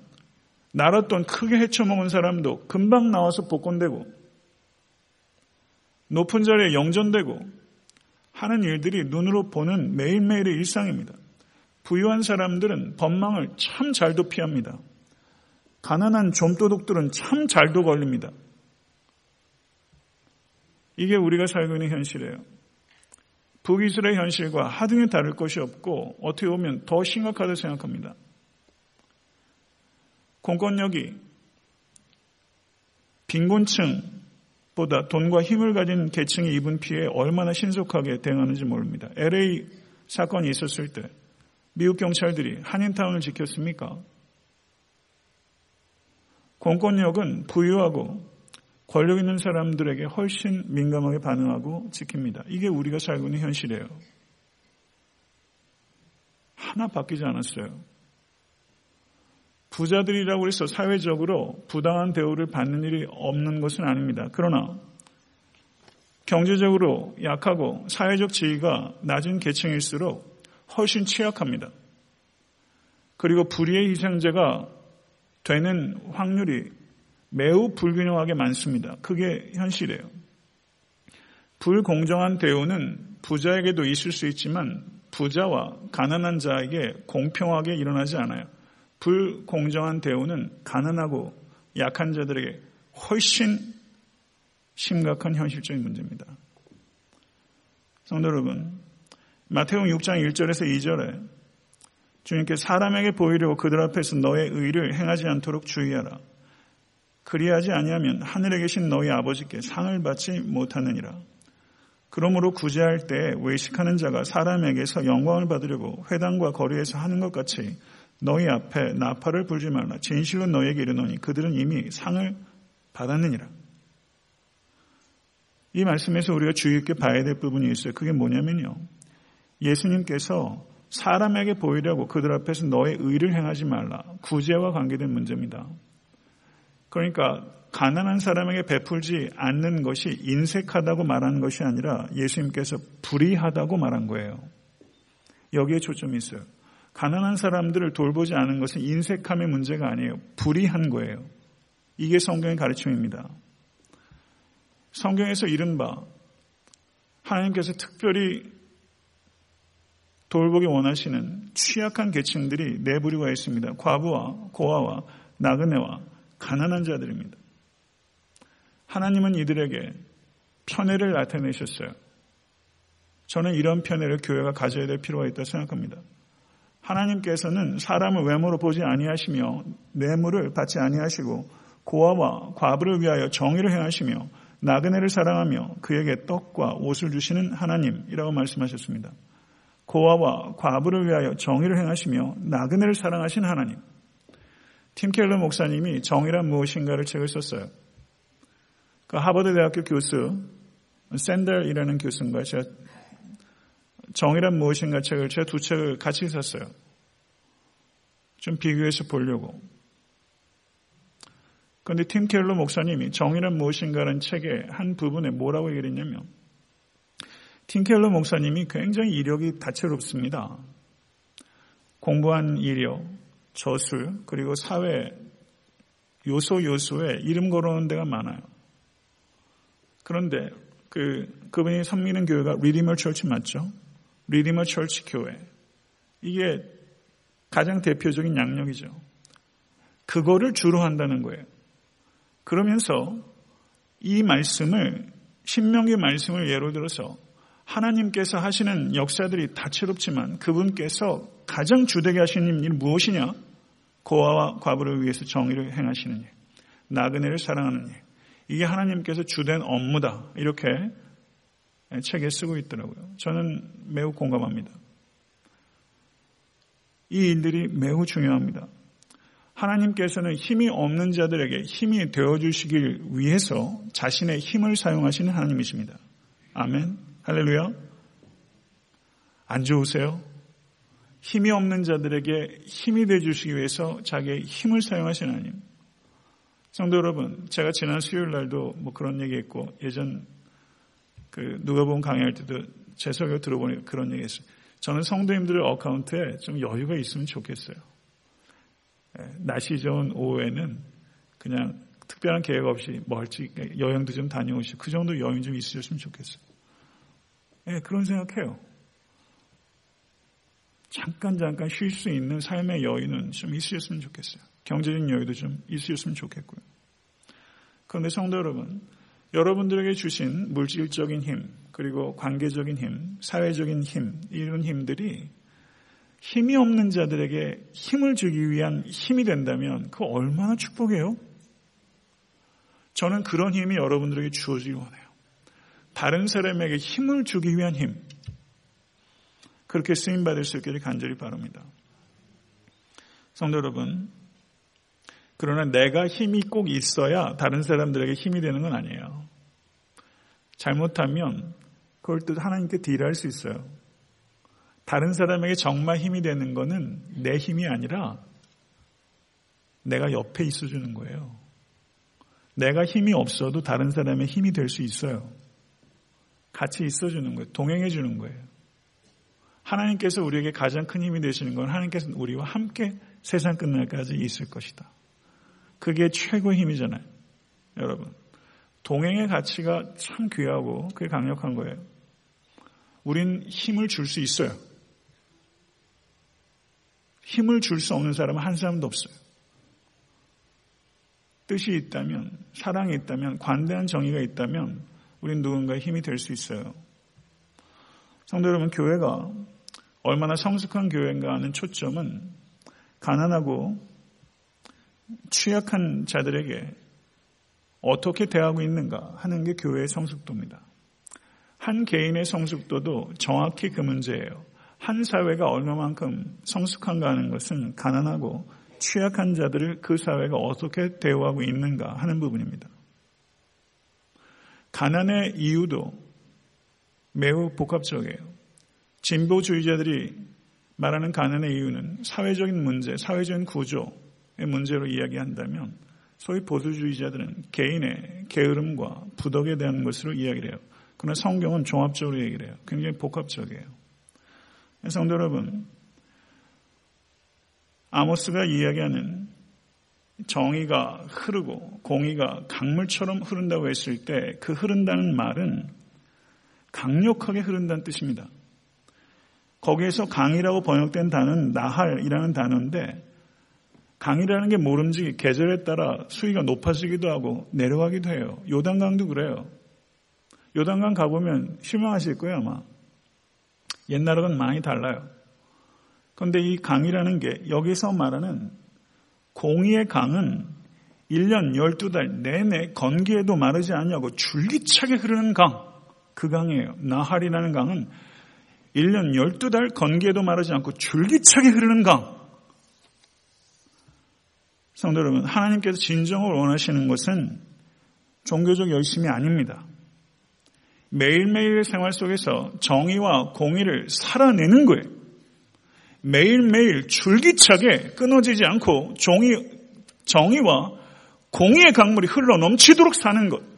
돈 크게 헤쳐먹은 사람도 금방 나와서 복권되고 높은 자리에 영전되고 하는 일들이 눈으로 보는 매일매일의 일상입니다. 부유한 사람들은 법망을 참 잘도 피합니다. 가난한 좀도둑들은 참 잘도 걸립니다. 이게 우리가 살고 있는 현실이에요. 북이스라엘 현실과 하등에 다를 것이 없고 어떻게 보면 더 심각하다고 생각합니다. 공권력이 빈곤층보다 돈과 힘을 가진 계층이 입은 피해에 얼마나 신속하게 대응하는지 모릅니다. LA 사건이 있었을 때 미국 경찰들이 한인타운을 지켰습니까? 공권력은 부유하고 권력 있는 사람들에게 훨씬 민감하게 반응하고 지킵니다. 이게 우리가 살고 있는 현실이에요. 하나 바뀌지 않았어요. 부자들이라고 해서 사회적으로 부당한 대우를 받는 일이 없는 것은 아닙니다. 그러나 경제적으로 약하고 사회적 지위가 낮은 계층일수록 훨씬 취약합니다. 그리고 불의의 희생자가 되는 확률이 매우 불균형하게 많습니다. 그게 현실이에요. 불공정한 대우는 부자에게도 있을 수 있지만 부자와 가난한 자에게 공평하게 일어나지 않아요. 불공정한 대우는 가난하고 약한 자들에게 훨씬 심각한 현실적인 문제입니다. 성도 여러분, 마태복음 6장 1절에서 2절에 주님께 사람에게 보이려고 그들 앞에서 너의 의를 행하지 않도록 주의하라. 그리하지 아니하면 하늘에 계신 너희 아버지께 상을 받지 못하느니라. 그러므로 구제할 때 외식하는 자가 사람에게서 영광을 받으려고 회당과 거리에서 하는 것 같이 너희 앞에 나팔을 불지 말라. 진실로 너희에게 이르노니 그들은 이미 상을 받았느니라. 이 말씀에서 우리가 주의 있게 봐야 될 부분이 있어요. 그게 뭐냐면요. 예수님께서 사람에게 보이려고 그들 앞에서 너의 의를 행하지 말라. 구제와 관계된 문제입니다. 그러니까 가난한 사람에게 베풀지 않는 것이 인색하다고 말하는 것이 아니라 예수님께서 불의하다고 말한 거예요. 여기에 초점이 있어요. 가난한 사람들을 돌보지 않은 것은 인색함의 문제가 아니에요. 불의한 거예요. 이게 성경의 가르침입니다. 성경에서 이른바 하나님께서 특별히 돌보기 원하시는 취약한 계층들이 네 부류가 있습니다. 과부와 고아와 나그네와 가난한 자들입니다. 하나님은 이들에게 편애를 나타내셨어요. 저는 이런 편애를 교회가 가져야 될 필요가 있다고 생각합니다. 하나님께서는 사람을 외모로 보지 아니하시며 뇌물을 받지 아니하시고 고아와 과부를 위하여 정의를 행하시며 나그네를 사랑하며 그에게 떡과 옷을 주시는 하나님이라고 말씀하셨습니다. 고아와 과부를 위하여 정의를 행하시며 나그네를 사랑하신 하나님. 팀 켈러 목사님이 정의란 무엇인가를 책을 썼어요. 그 하버드 대학교 교수 샌델이라는 교수인가 제가 정의란 무엇인가 책을 제가 두 책을 같이 썼어요. 좀 비교해서 보려고. 그런데 팀 켈러 목사님이 정의란 무엇인가라는 책의 한 부분에 뭐라고 얘기를 했냐면 팀 켈러 목사님이 굉장히 이력이 다채롭습니다. 공부한 이력, 저술, 그리고 사회 요소 요소에 이름 걸어놓은 데가 많아요. 그런데 그 그분이 섬기는 교회가 리디머 철치 맞죠? 리디머 철치 교회. 이게 가장 대표적인 양력이죠. 그거를 주로 한다는 거예요. 그러면서 이 말씀을 신명기 말씀을 예로 들어서 하나님께서 하시는 역사들이 다채롭지만 그분께서 가장 주되게 하시는 일이 무엇이냐? 고아와 과부를 위해서 정의를 행하시는 일, 나그네를 사랑하는 일. 이게 하나님께서 주된 업무다. 이렇게 책에 쓰고 있더라고요. 저는 매우 공감합니다. 이 일들이 매우 중요합니다. 하나님께서는 힘이 없는 자들에게 힘이 되어주시길 위해서 자신의 힘을 사용하시는 하나님이십니다. 아멘. 할렐루야. 안 좋으세요? 힘이 없는 자들에게 힘이 되어주시기 위해서 자기의 힘을 사용하시는 하나님. 성도 여러분, 제가 지난 수요일 날도 뭐 그런 얘기 했고, 예전 그 누가 본 강의할 때도 제 설교 들어보니 그런 얘기 했어요. 저는 성도님들의 어카운트에 좀 여유가 있으면 좋겠어요. 예, 날씨 좋은 오후에는 그냥 특별한 계획 없이 멀찍 여행도 좀 다녀오시고 그 정도 여유 좀 있으셨으면 좋겠어요. 네, 그런 생각해요. 잠깐 잠깐 쉴 수 있는 삶의 여유는 좀 있으셨으면 좋겠어요. 경제적인 여유도 좀 있으셨으면 좋겠고요. 그런데 성도 여러분, 여러분들에게 주신 물질적인 힘, 그리고 관계적인 힘, 사회적인 힘, 이런 힘들이 힘이 없는 자들에게 힘을 주기 위한 힘이 된다면 그 얼마나 축복이에요? 저는 그런 힘이 여러분들에게 주어지기 원해요. 다른 사람에게 힘을 주기 위한 힘. 그렇게 쓰임 받을 수 있기를 간절히 바랍니다. 성도 여러분, 그러나 내가 힘이 꼭 있어야 다른 사람들에게 힘이 되는 건 아니에요. 잘못하면 그걸 또 하나님께 딜할 수 있어요. 다른 사람에게 정말 힘이 되는 것은 내 힘이 아니라 내가 옆에 있어 주는 거예요. 내가 힘이 없어도 다른 사람의 힘이 될 수 있어요. 같이 있어 주는 거예요. 동행해 주는 거예요. 하나님께서 우리에게 가장 큰 힘이 되시는 건 하나님께서 우리와 함께 세상 끝날까지 있을 것이다. 그게 최고의 힘이잖아요. 여러분. 동행의 가치가 참 귀하고 그게 강력한 거예요. 우린 힘을 줄 수 있어요. 힘을 줄 수 없는 사람은 한 사람도 없어요. 뜻이 있다면, 사랑이 있다면, 관대한 정의가 있다면, 우린 누군가의 힘이 될 수 있어요. 성도 여러분, 교회가 얼마나 성숙한 교회인가 하는 초점은 가난하고 취약한 자들에게 어떻게 대하고 있는가 하는 게 교회의 성숙도입니다. 한 개인의 성숙도도 정확히 그 문제예요. 한 사회가 얼마만큼 성숙한가 하는 것은 가난하고 취약한 자들을 그 사회가 어떻게 대우하고 있는가 하는 부분입니다. 가난의 이유도 매우 복합적이에요. 진보주의자들이 말하는 가난의 이유는 사회적인 문제, 사회적인 구조의 문제로 이야기한다면 소위 보수주의자들은 개인의 게으름과 부덕에 대한 것으로 이야기를 해요. 그러나 성경은 종합적으로 얘기를 해요. 굉장히 복합적이에요. 성도 여러분, 아모스가 이야기하는 정의가 흐르고 공의가 강물처럼 흐른다고 했을 때 그 흐른다는 말은 강력하게 흐른다는 뜻입니다. 거기에서 강이라고 번역된 단어는 나할이라는 단어인데 강이라는 게 모름지기 계절에 따라 수위가 높아지기도 하고 내려가기도 해요. 요단강도 그래요. 요단강 가보면 실망하실 거예요 아마. 옛날하고는 많이 달라요. 그런데 이 강이라는 게 여기서 말하는 공의의 강은 1년 12달 내내 건기에도 마르지 않냐고 줄기차게 흐르는 강. 그 강이에요. 나할이라는 강은 1년 12달 건기에도 마르지 않고 줄기차게 흐르는 강. 성도 여러분, 하나님께서 진정을 원하시는 것은 종교적 열심이 아닙니다. 매일매일 생활 속에서 정의와 공의를 살아내는 거예요. 매일매일 줄기차게 끊어지지 않고 종이, 정의와 공의의 강물이 흘러 넘치도록 사는 것.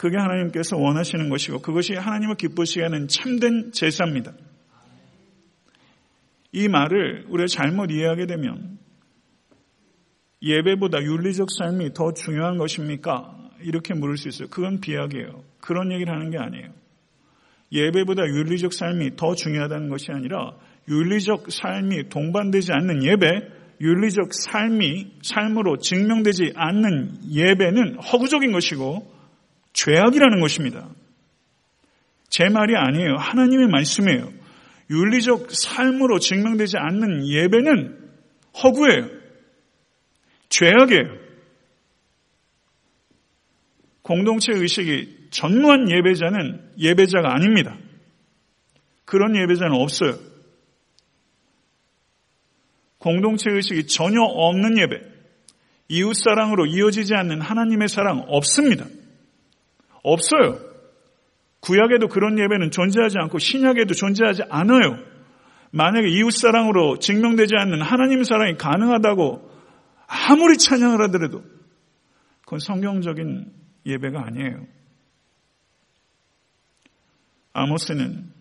그게 하나님께서 원하시는 것이고 그것이 하나님을 기쁘시게 하는 참된 제사입니다. 이 말을 우리가 잘못 이해하게 되면 예배보다 윤리적 삶이 더 중요한 것입니까? 이렇게 물을 수 있어요. 그건 비약이에요. 그런 얘기를 하는 게 아니에요. 예배보다 윤리적 삶이 더 중요하다는 것이 아니라 윤리적 삶이 동반되지 않는 예배, 윤리적 삶이 삶으로 증명되지 않는 예배는 허구적인 것이고 죄악이라는 것입니다. 제 말이 아니에요. 하나님의 말씀이에요. 윤리적 삶으로 증명되지 않는 예배는 허구예요. 죄악이에요. 공동체 의식이 전무한 예배자는 예배자가 아닙니다. 그런 예배자는 없어요. 공동체 의식이 전혀 없는 예배, 이웃사랑으로 이어지지 않는 하나님의 사랑 없습니다. 없어요. 구약에도 그런 예배는 존재하지 않고 신약에도 존재하지 않아요. 만약에 이웃사랑으로 증명되지 않는 하나님 사랑이 가능하다고 아무리 찬양을 하더라도 그건 성경적인 예배가 아니에요. 아모스는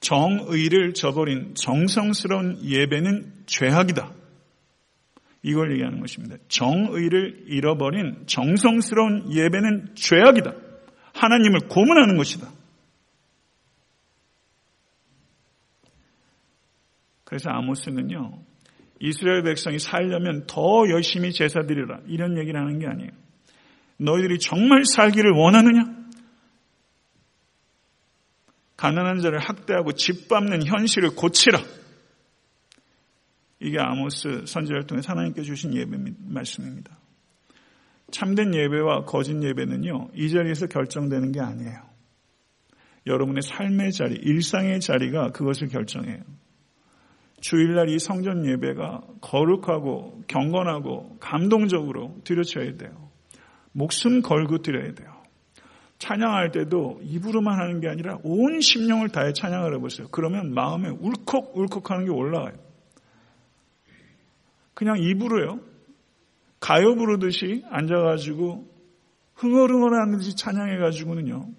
정의를 저버린 정성스러운 예배는 죄악이다. 이걸 얘기하는 것입니다. 정의를 잃어버린 정성스러운 예배는 죄악이다. 하나님을 고문하는 것이다. 그래서 아모스는요, 이스라엘 백성이 살려면 더 열심히 제사 드리라. 이런 얘기를 하는 게 아니에요. 너희들이 정말 살기를 원하느냐? 가난한 자를 학대하고 짓밟는 현실을 고치라. 이게 아모스 선지자를 통해 하나님께 주신 예배 말씀입니다. 참된 예배와 거짓 예배는요, 이 자리에서 결정되는 게 아니에요. 여러분의 삶의 자리, 일상의 자리가 그것을 결정해요. 주일날 이 성전 예배가 거룩하고 경건하고 감동적으로 드려져야 돼요. 목숨 걸고 드려야 돼요. 찬양할 때도 입으로만 하는 게 아니라 온 심령을 다해 찬양을 해보세요. 그러면 마음에 울컥울컥 하는 게 올라와요. 그냥 입으로요. 가요 부르듯이 앉아가지고 흥얼흥얼하는 듯이 찬양해가지고는요.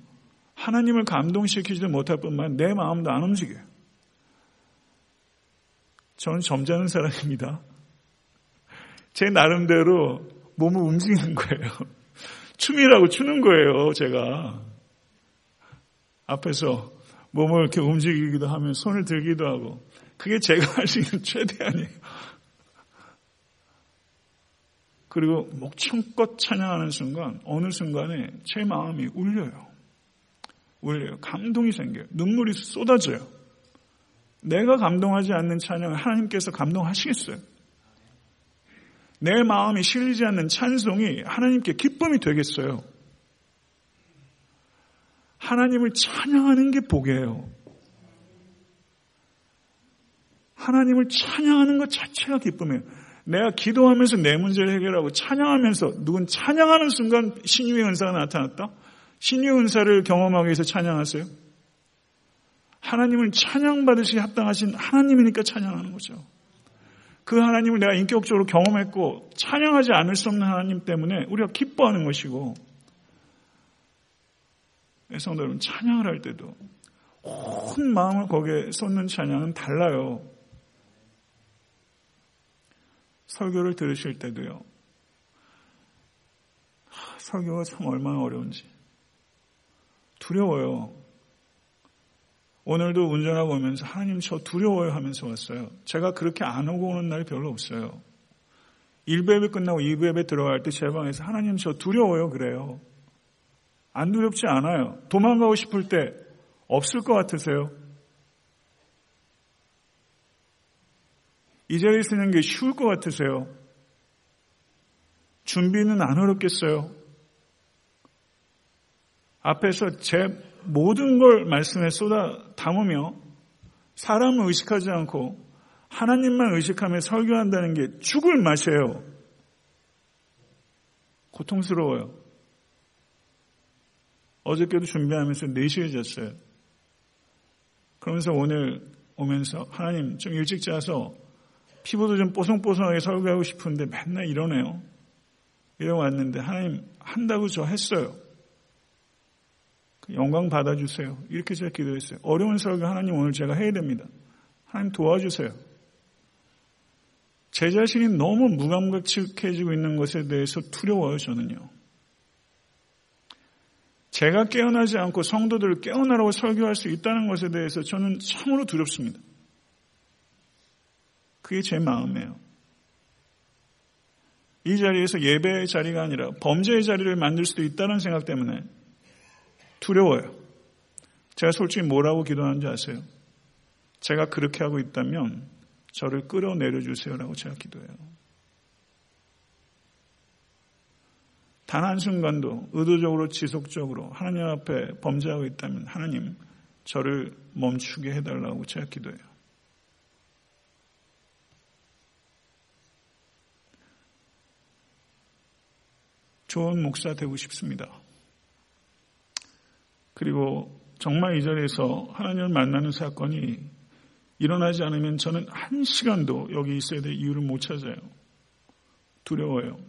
하나님을 감동시키지도 못할 뿐만 내 마음도 안 움직여요. 저는 점잖은 사람입니다. 제 나름대로 몸을 움직이는 거예요. 춤이라고 추는 거예요, 제가. 앞에서 몸을 이렇게 움직이기도 하면 손을 들기도 하고. 그게 제가 할 수 있는 최대한이에요. 그리고 목청껏 찬양하는 순간, 어느 순간에 제 마음이 울려요. 울려요. 감동이 생겨요. 눈물이 쏟아져요. 내가 감동하지 않는 찬양을 하나님께서 감동하시겠어요? 내 마음이 실리지 않는 찬송이 하나님께 기쁨이 되겠어요. 하나님을 찬양하는 게 복이에요. 하나님을 찬양하는 것 자체가 기쁨이에요. 내가 기도하면서 내 문제를 해결하고 찬양하면서 누군 찬양하는 순간 신유의 은사가 나타났다? 신유의 은사를 경험하기 위해서 찬양하세요? 하나님을 찬양받으시 합당하신 하나님이니까 찬양하는 거죠. 그 하나님을 내가 인격적으로 경험했고 찬양하지 않을 수 없는 하나님 때문에 우리가 기뻐하는 것이고 성도 여러분 찬양을 할 때도 온 마음을 거기에 쏟는 찬양은 달라요. 설교를 들으실 때도요. 설교가 참 얼마나 어려운지 두려워요. 오늘도 운전하고 오면서 하나님 저 두려워요 하면서 왔어요. 제가 그렇게 안 오고 오는 날이 별로 없어요. 1부 예배 끝나고 2부 예배 들어갈 때 제 방에서 하나님 저 두려워요 그래요. 안 두렵지 않아요. 도망가고 싶을 때 없을 것 같으세요? 이 자리에 서는 게 쉬울 것 같으세요? 준비는 안 어렵겠어요? 앞에서 제 모든 걸 말씀에 쏟아 담으며 사람을 의식하지 않고 하나님만 의식하며 설교한다는 게 죽을 맛이에요. 고통스러워요. 어저께도 준비하면서 4시에 잤어요. 그러면서 오늘 오면서 하나님 좀 일찍 자서 피부도 좀 뽀송뽀송하게 설교하고 싶은데 맨날 이러네요. 이러고 왔는데 하나님 한다고 저 했어요. 영광 받아주세요. 이렇게 제가 기도했어요. 어려운 설교 하나님 오늘 제가 해야 됩니다. 하나님 도와주세요. 제 자신이 너무 무감각해지고 있는 것에 대해서 두려워요, 저는요. 제가 깨어나지 않고 성도들을 깨어나라고 설교할 수 있다는 것에 대해서 저는 참으로 두렵습니다. 그게 제 마음이에요. 이 자리에서 예배의 자리가 아니라 범죄의 자리를 만들 수도 있다는 생각 때문에 두려워요. 제가 솔직히 뭐라고 기도하는지 아세요? 제가 그렇게 하고 있다면 저를 끌어내려 주세요라고 제가 기도해요. 단 한순간도 의도적으로 지속적으로 하나님 앞에 범죄하고 있다면 하나님 저를 멈추게 해달라고 제가 기도해요. 좋은 목사 되고 싶습니다. 그리고 정말 이 자리에서 하나님을 만나는 사건이 일어나지 않으면 저는 한 시간도 여기 있어야 될 이유를 못 찾아요. 두려워요.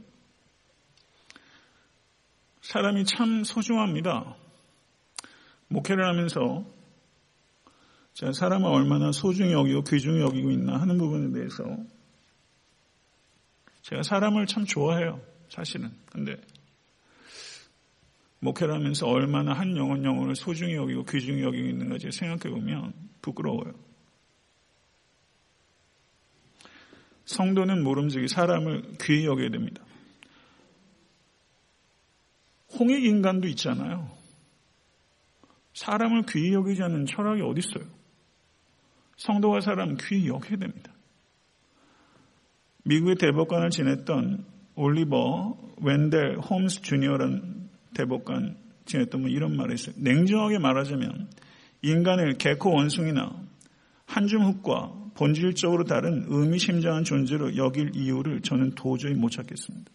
사람이 참 소중합니다. 목회를 하면서 제가 사람을 얼마나 소중히 여기고 귀중히 여기고 있나 하는 부분에 대해서 제가 사람을 참 좋아해요. 사실은. 근데 목회를 하면서 얼마나 한 영혼 영혼을 소중히 여기고 귀중히 여기고 있는가 생각해 보면 부끄러워요. 성도는 모름지기 사람을 귀히 여겨야 됩니다. 홍익 인간도 있잖아요. 사람을 귀히 여기지 않는 철학이 어디 있어요? 성도가 사람 귀히 여겨야 됩니다. 미국의 대법관을 지냈던 올리버 웬델 홈스 주니어라는 대법관 지냈던 분 이런 말을 했어요. 냉정하게 말하자면 인간을 개코 원숭이나 한줌 흙과 본질적으로 다른 의미심장한 존재로 여길 이유를 저는 도저히 못 찾겠습니다.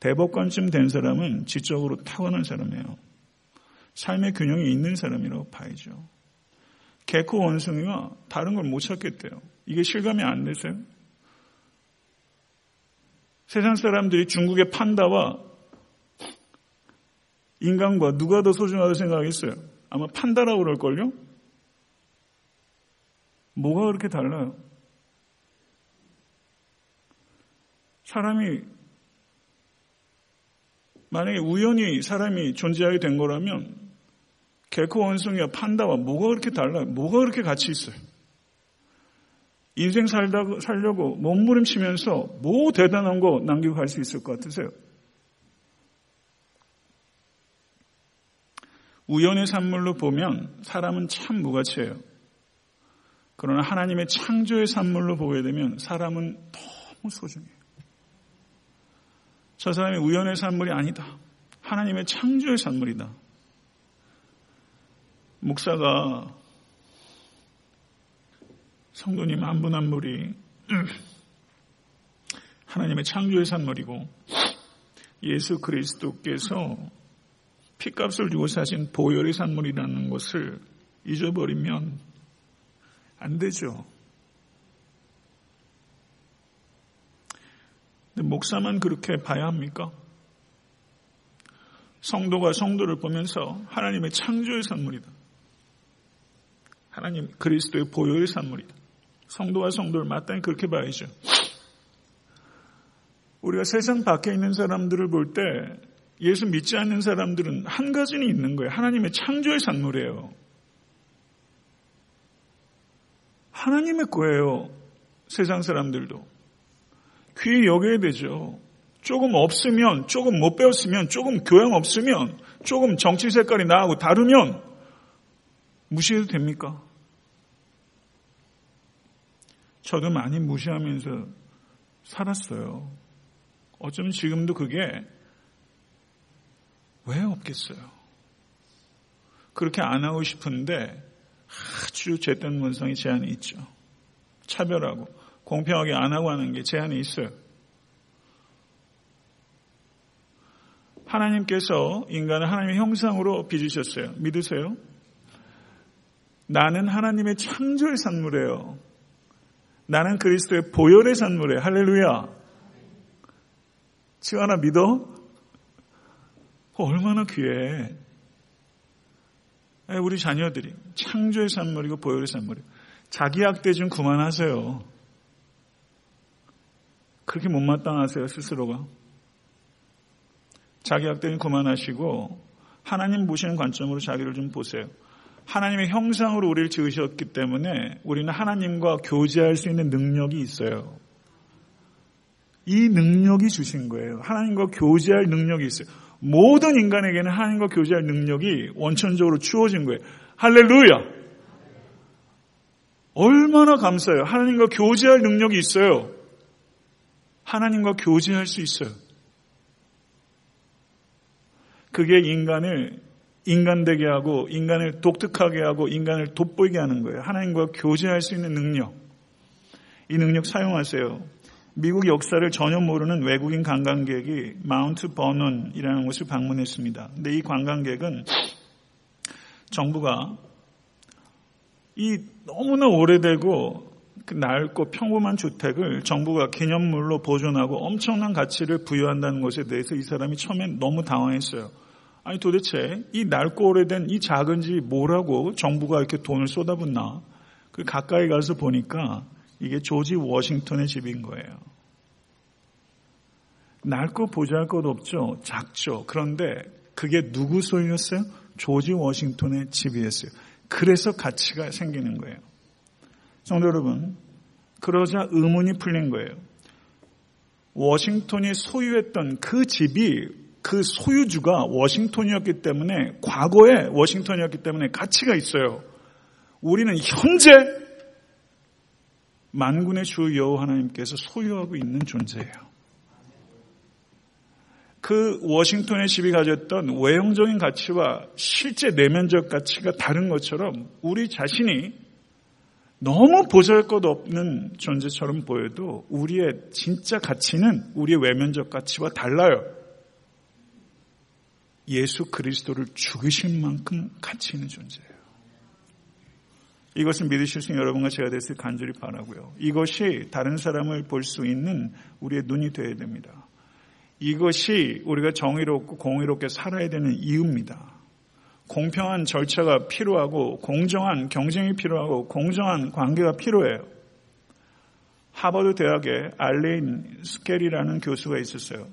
대법관쯤 된 사람은 지적으로 타고난 사람이에요. 삶의 균형이 있는 사람이라고 봐야죠. 개코 원숭이가 다른 걸 못 찾겠대요. 이게 실감이 안 되세요? 세상 사람들이 중국의 판다와 인간과 누가 더 소중하다고 생각하겠어요? 아마 판다라고 그럴걸요? 뭐가 그렇게 달라요? 사람이 만약에 우연히 사람이 존재하게 된 거라면 개코 원숭이와 판다와 뭐가 그렇게 달라요? 뭐가 그렇게 같이 있어요? 인생 살다, 살려고 몸부림치면서 뭐 대단한 거 남기고 갈 수 있을 것 같으세요? 우연의 산물로 보면 사람은 참 무가치예요. 그러나 하나님의 창조의 산물로 보게 되면 사람은 너무 소중해요. 저 사람이 우연의 산물이 아니다. 하나님의 창조의 산물이다. 목사가 성도님 한 분 한 분이 하나님의 창조의 산물이고 예수 그리스도께서 피값을 주고 사신 보혈의 산물이라는 것을 잊어버리면 안 되죠. 근데 목사만 그렇게 봐야 합니까? 성도가 성도를 보면서 하나님의 창조의 산물이다. 하나님 그리스도의 보혈의 산물이다. 성도와 성도를 마땅히 그렇게 봐야죠. 우리가 세상 밖에 있는 사람들을 볼 때 예수 믿지 않는 사람들은 한 가지는 있는 거예요. 하나님의 창조의 산물이에요. 하나님의 거예요. 세상 사람들도. 귀에 여겨야 되죠. 조금 없으면, 조금 못 배웠으면, 조금 교양 없으면, 조금 정치 색깔이 나하고 다르면 무시해도 됩니까? 저도 많이 무시하면서 살았어요. 어쩌면 지금도 그게 왜 없겠어요? 그렇게 안 하고 싶은데 아주 죄된 원성이 제한이 있죠. 차별하고 공평하게 안 하고 하는 게 제한이 있어요. 하나님께서 인간을 하나님의 형상으로 빚으셨어요. 믿으세요? 나는 하나님의 창조의 산물이에요. 나는 그리스도의 보혈의 산물이에요. 할렐루야. 지금 하나 믿어? 얼마나 귀해. 우리 자녀들이 창조의 산물이고 보혈의 산물이고 자기 학대 좀 그만하세요. 그렇게 못마땅하세요 스스로가. 자기 학대 좀 그만하시고 하나님 보시는 관점으로 자기를 좀 보세요. 하나님의 형상으로 우리를 지으셨기 때문에 우리는 하나님과 교제할 수 있는 능력이 있어요. 이 능력이 주신 거예요. 하나님과 교제할 능력이 있어요. 모든 인간에게는 하나님과 교제할 능력이 원천적으로 주어진 거예요. 할렐루야! 얼마나 감사해요. 하나님과 교제할 능력이 있어요. 하나님과 교제할 수 있어요. 그게 인간을 인간되게 하고 인간을 독특하게 하고 인간을 돋보이게 하는 거예요. 하나님과 교제할 수 있는 능력. 이 능력 사용하세요. 미국 역사를 전혀 모르는 외국인 관광객이 마운트 버논이라는 곳을 방문했습니다. 근데 이 관광객은 정부가 이 너무나 오래되고 그 낡고 평범한 주택을 정부가 기념물로 보존하고 엄청난 가치를 부여한다는 것에 대해서 이 사람이 처음엔 너무 당황했어요. 아니 도대체 이 낡고 오래된 이 작은 집이 뭐라고 정부가 이렇게 돈을 쏟아붓나? 그 가까이 가서 보니까 이게 조지 워싱턴의 집인 거예요. 낡고 보잘 것 없죠. 작죠. 그런데 그게 누구 소유였어요? 조지 워싱턴의 집이었어요. 그래서 가치가 생기는 거예요. 성도 여러분, 그러자 의문이 풀린 거예요. 워싱턴이 소유했던 그 집이 그 소유주가 워싱턴이었기 때문에 과거에 워싱턴이었기 때문에 가치가 있어요. 우리는 현재 만군의 주 여호와 하나님께서 소유하고 있는 존재예요. 그 워싱턴의 집이 가졌던 외형적인 가치와 실제 내면적 가치가 다른 것처럼 우리 자신이 너무 보잘 것 없는 존재처럼 보여도 우리의 진짜 가치는 우리의 외면적 가치와 달라요. 예수 그리스도를 죽이신 만큼 가치 있는 존재예요. 이것을 믿으실 수 있는 여러분과 제가 됐을 간절히 바라고요. 이것이 다른 사람을 볼 수 있는 우리의 눈이 되어야 됩니다. 이것이 우리가 정의롭고 공의롭게 살아야 되는 이유입니다. 공평한 절차가 필요하고 공정한 경쟁이 필요하고 공정한 관계가 필요해요. 하버드 대학에 알레인 스켈이라는 교수가 있었어요.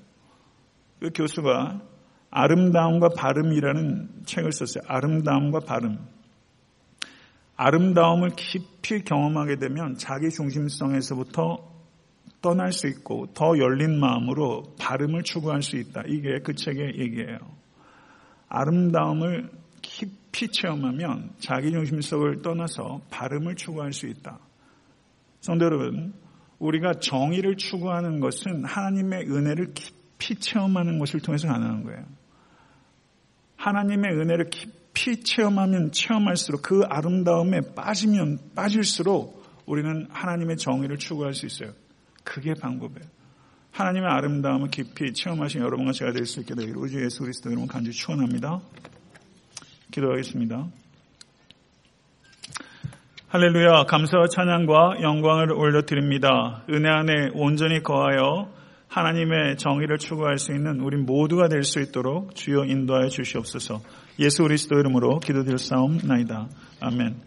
그 교수가 아름다움과 발음이라는 책을 썼어요. 아름다움과 발음. 아름다움을 깊이 경험하게 되면 자기 중심성에서부터 떠날 수 있고 더 열린 마음으로 발음을 추구할 수 있다. 이게 그 책의 얘기예요. 아름다움을 깊이 체험하면 자기 중심성을 떠나서 발음을 추구할 수 있다. 성도 여러분, 우리가 정의를 추구하는 것은 하나님의 은혜를 깊이 체험하는 것을 통해서 가능한 거예요. 하나님의 은혜를 깊이 체험하면 체험할수록 그 아름다움에 빠지면 빠질수록 우리는 하나님의 정의를 추구할 수 있어요. 그게 방법이에요. 하나님의 아름다움을 깊이 체험하신 여러분과 제가 될 수 있게 되기를 우리 주 예수 그리스도 이름 간절히 축원합니다. 기도하겠습니다. 할렐루야 감사와 찬양과 영광을 올려드립니다. 은혜 안에 온전히 거하여 하나님의 정의를 추구할 수 있는 우리 모두가 될 수 있도록 주여 인도하여 주시옵소서. 예수 그리스도 이름으로 기도드릴 싸움 나이다. 아멘.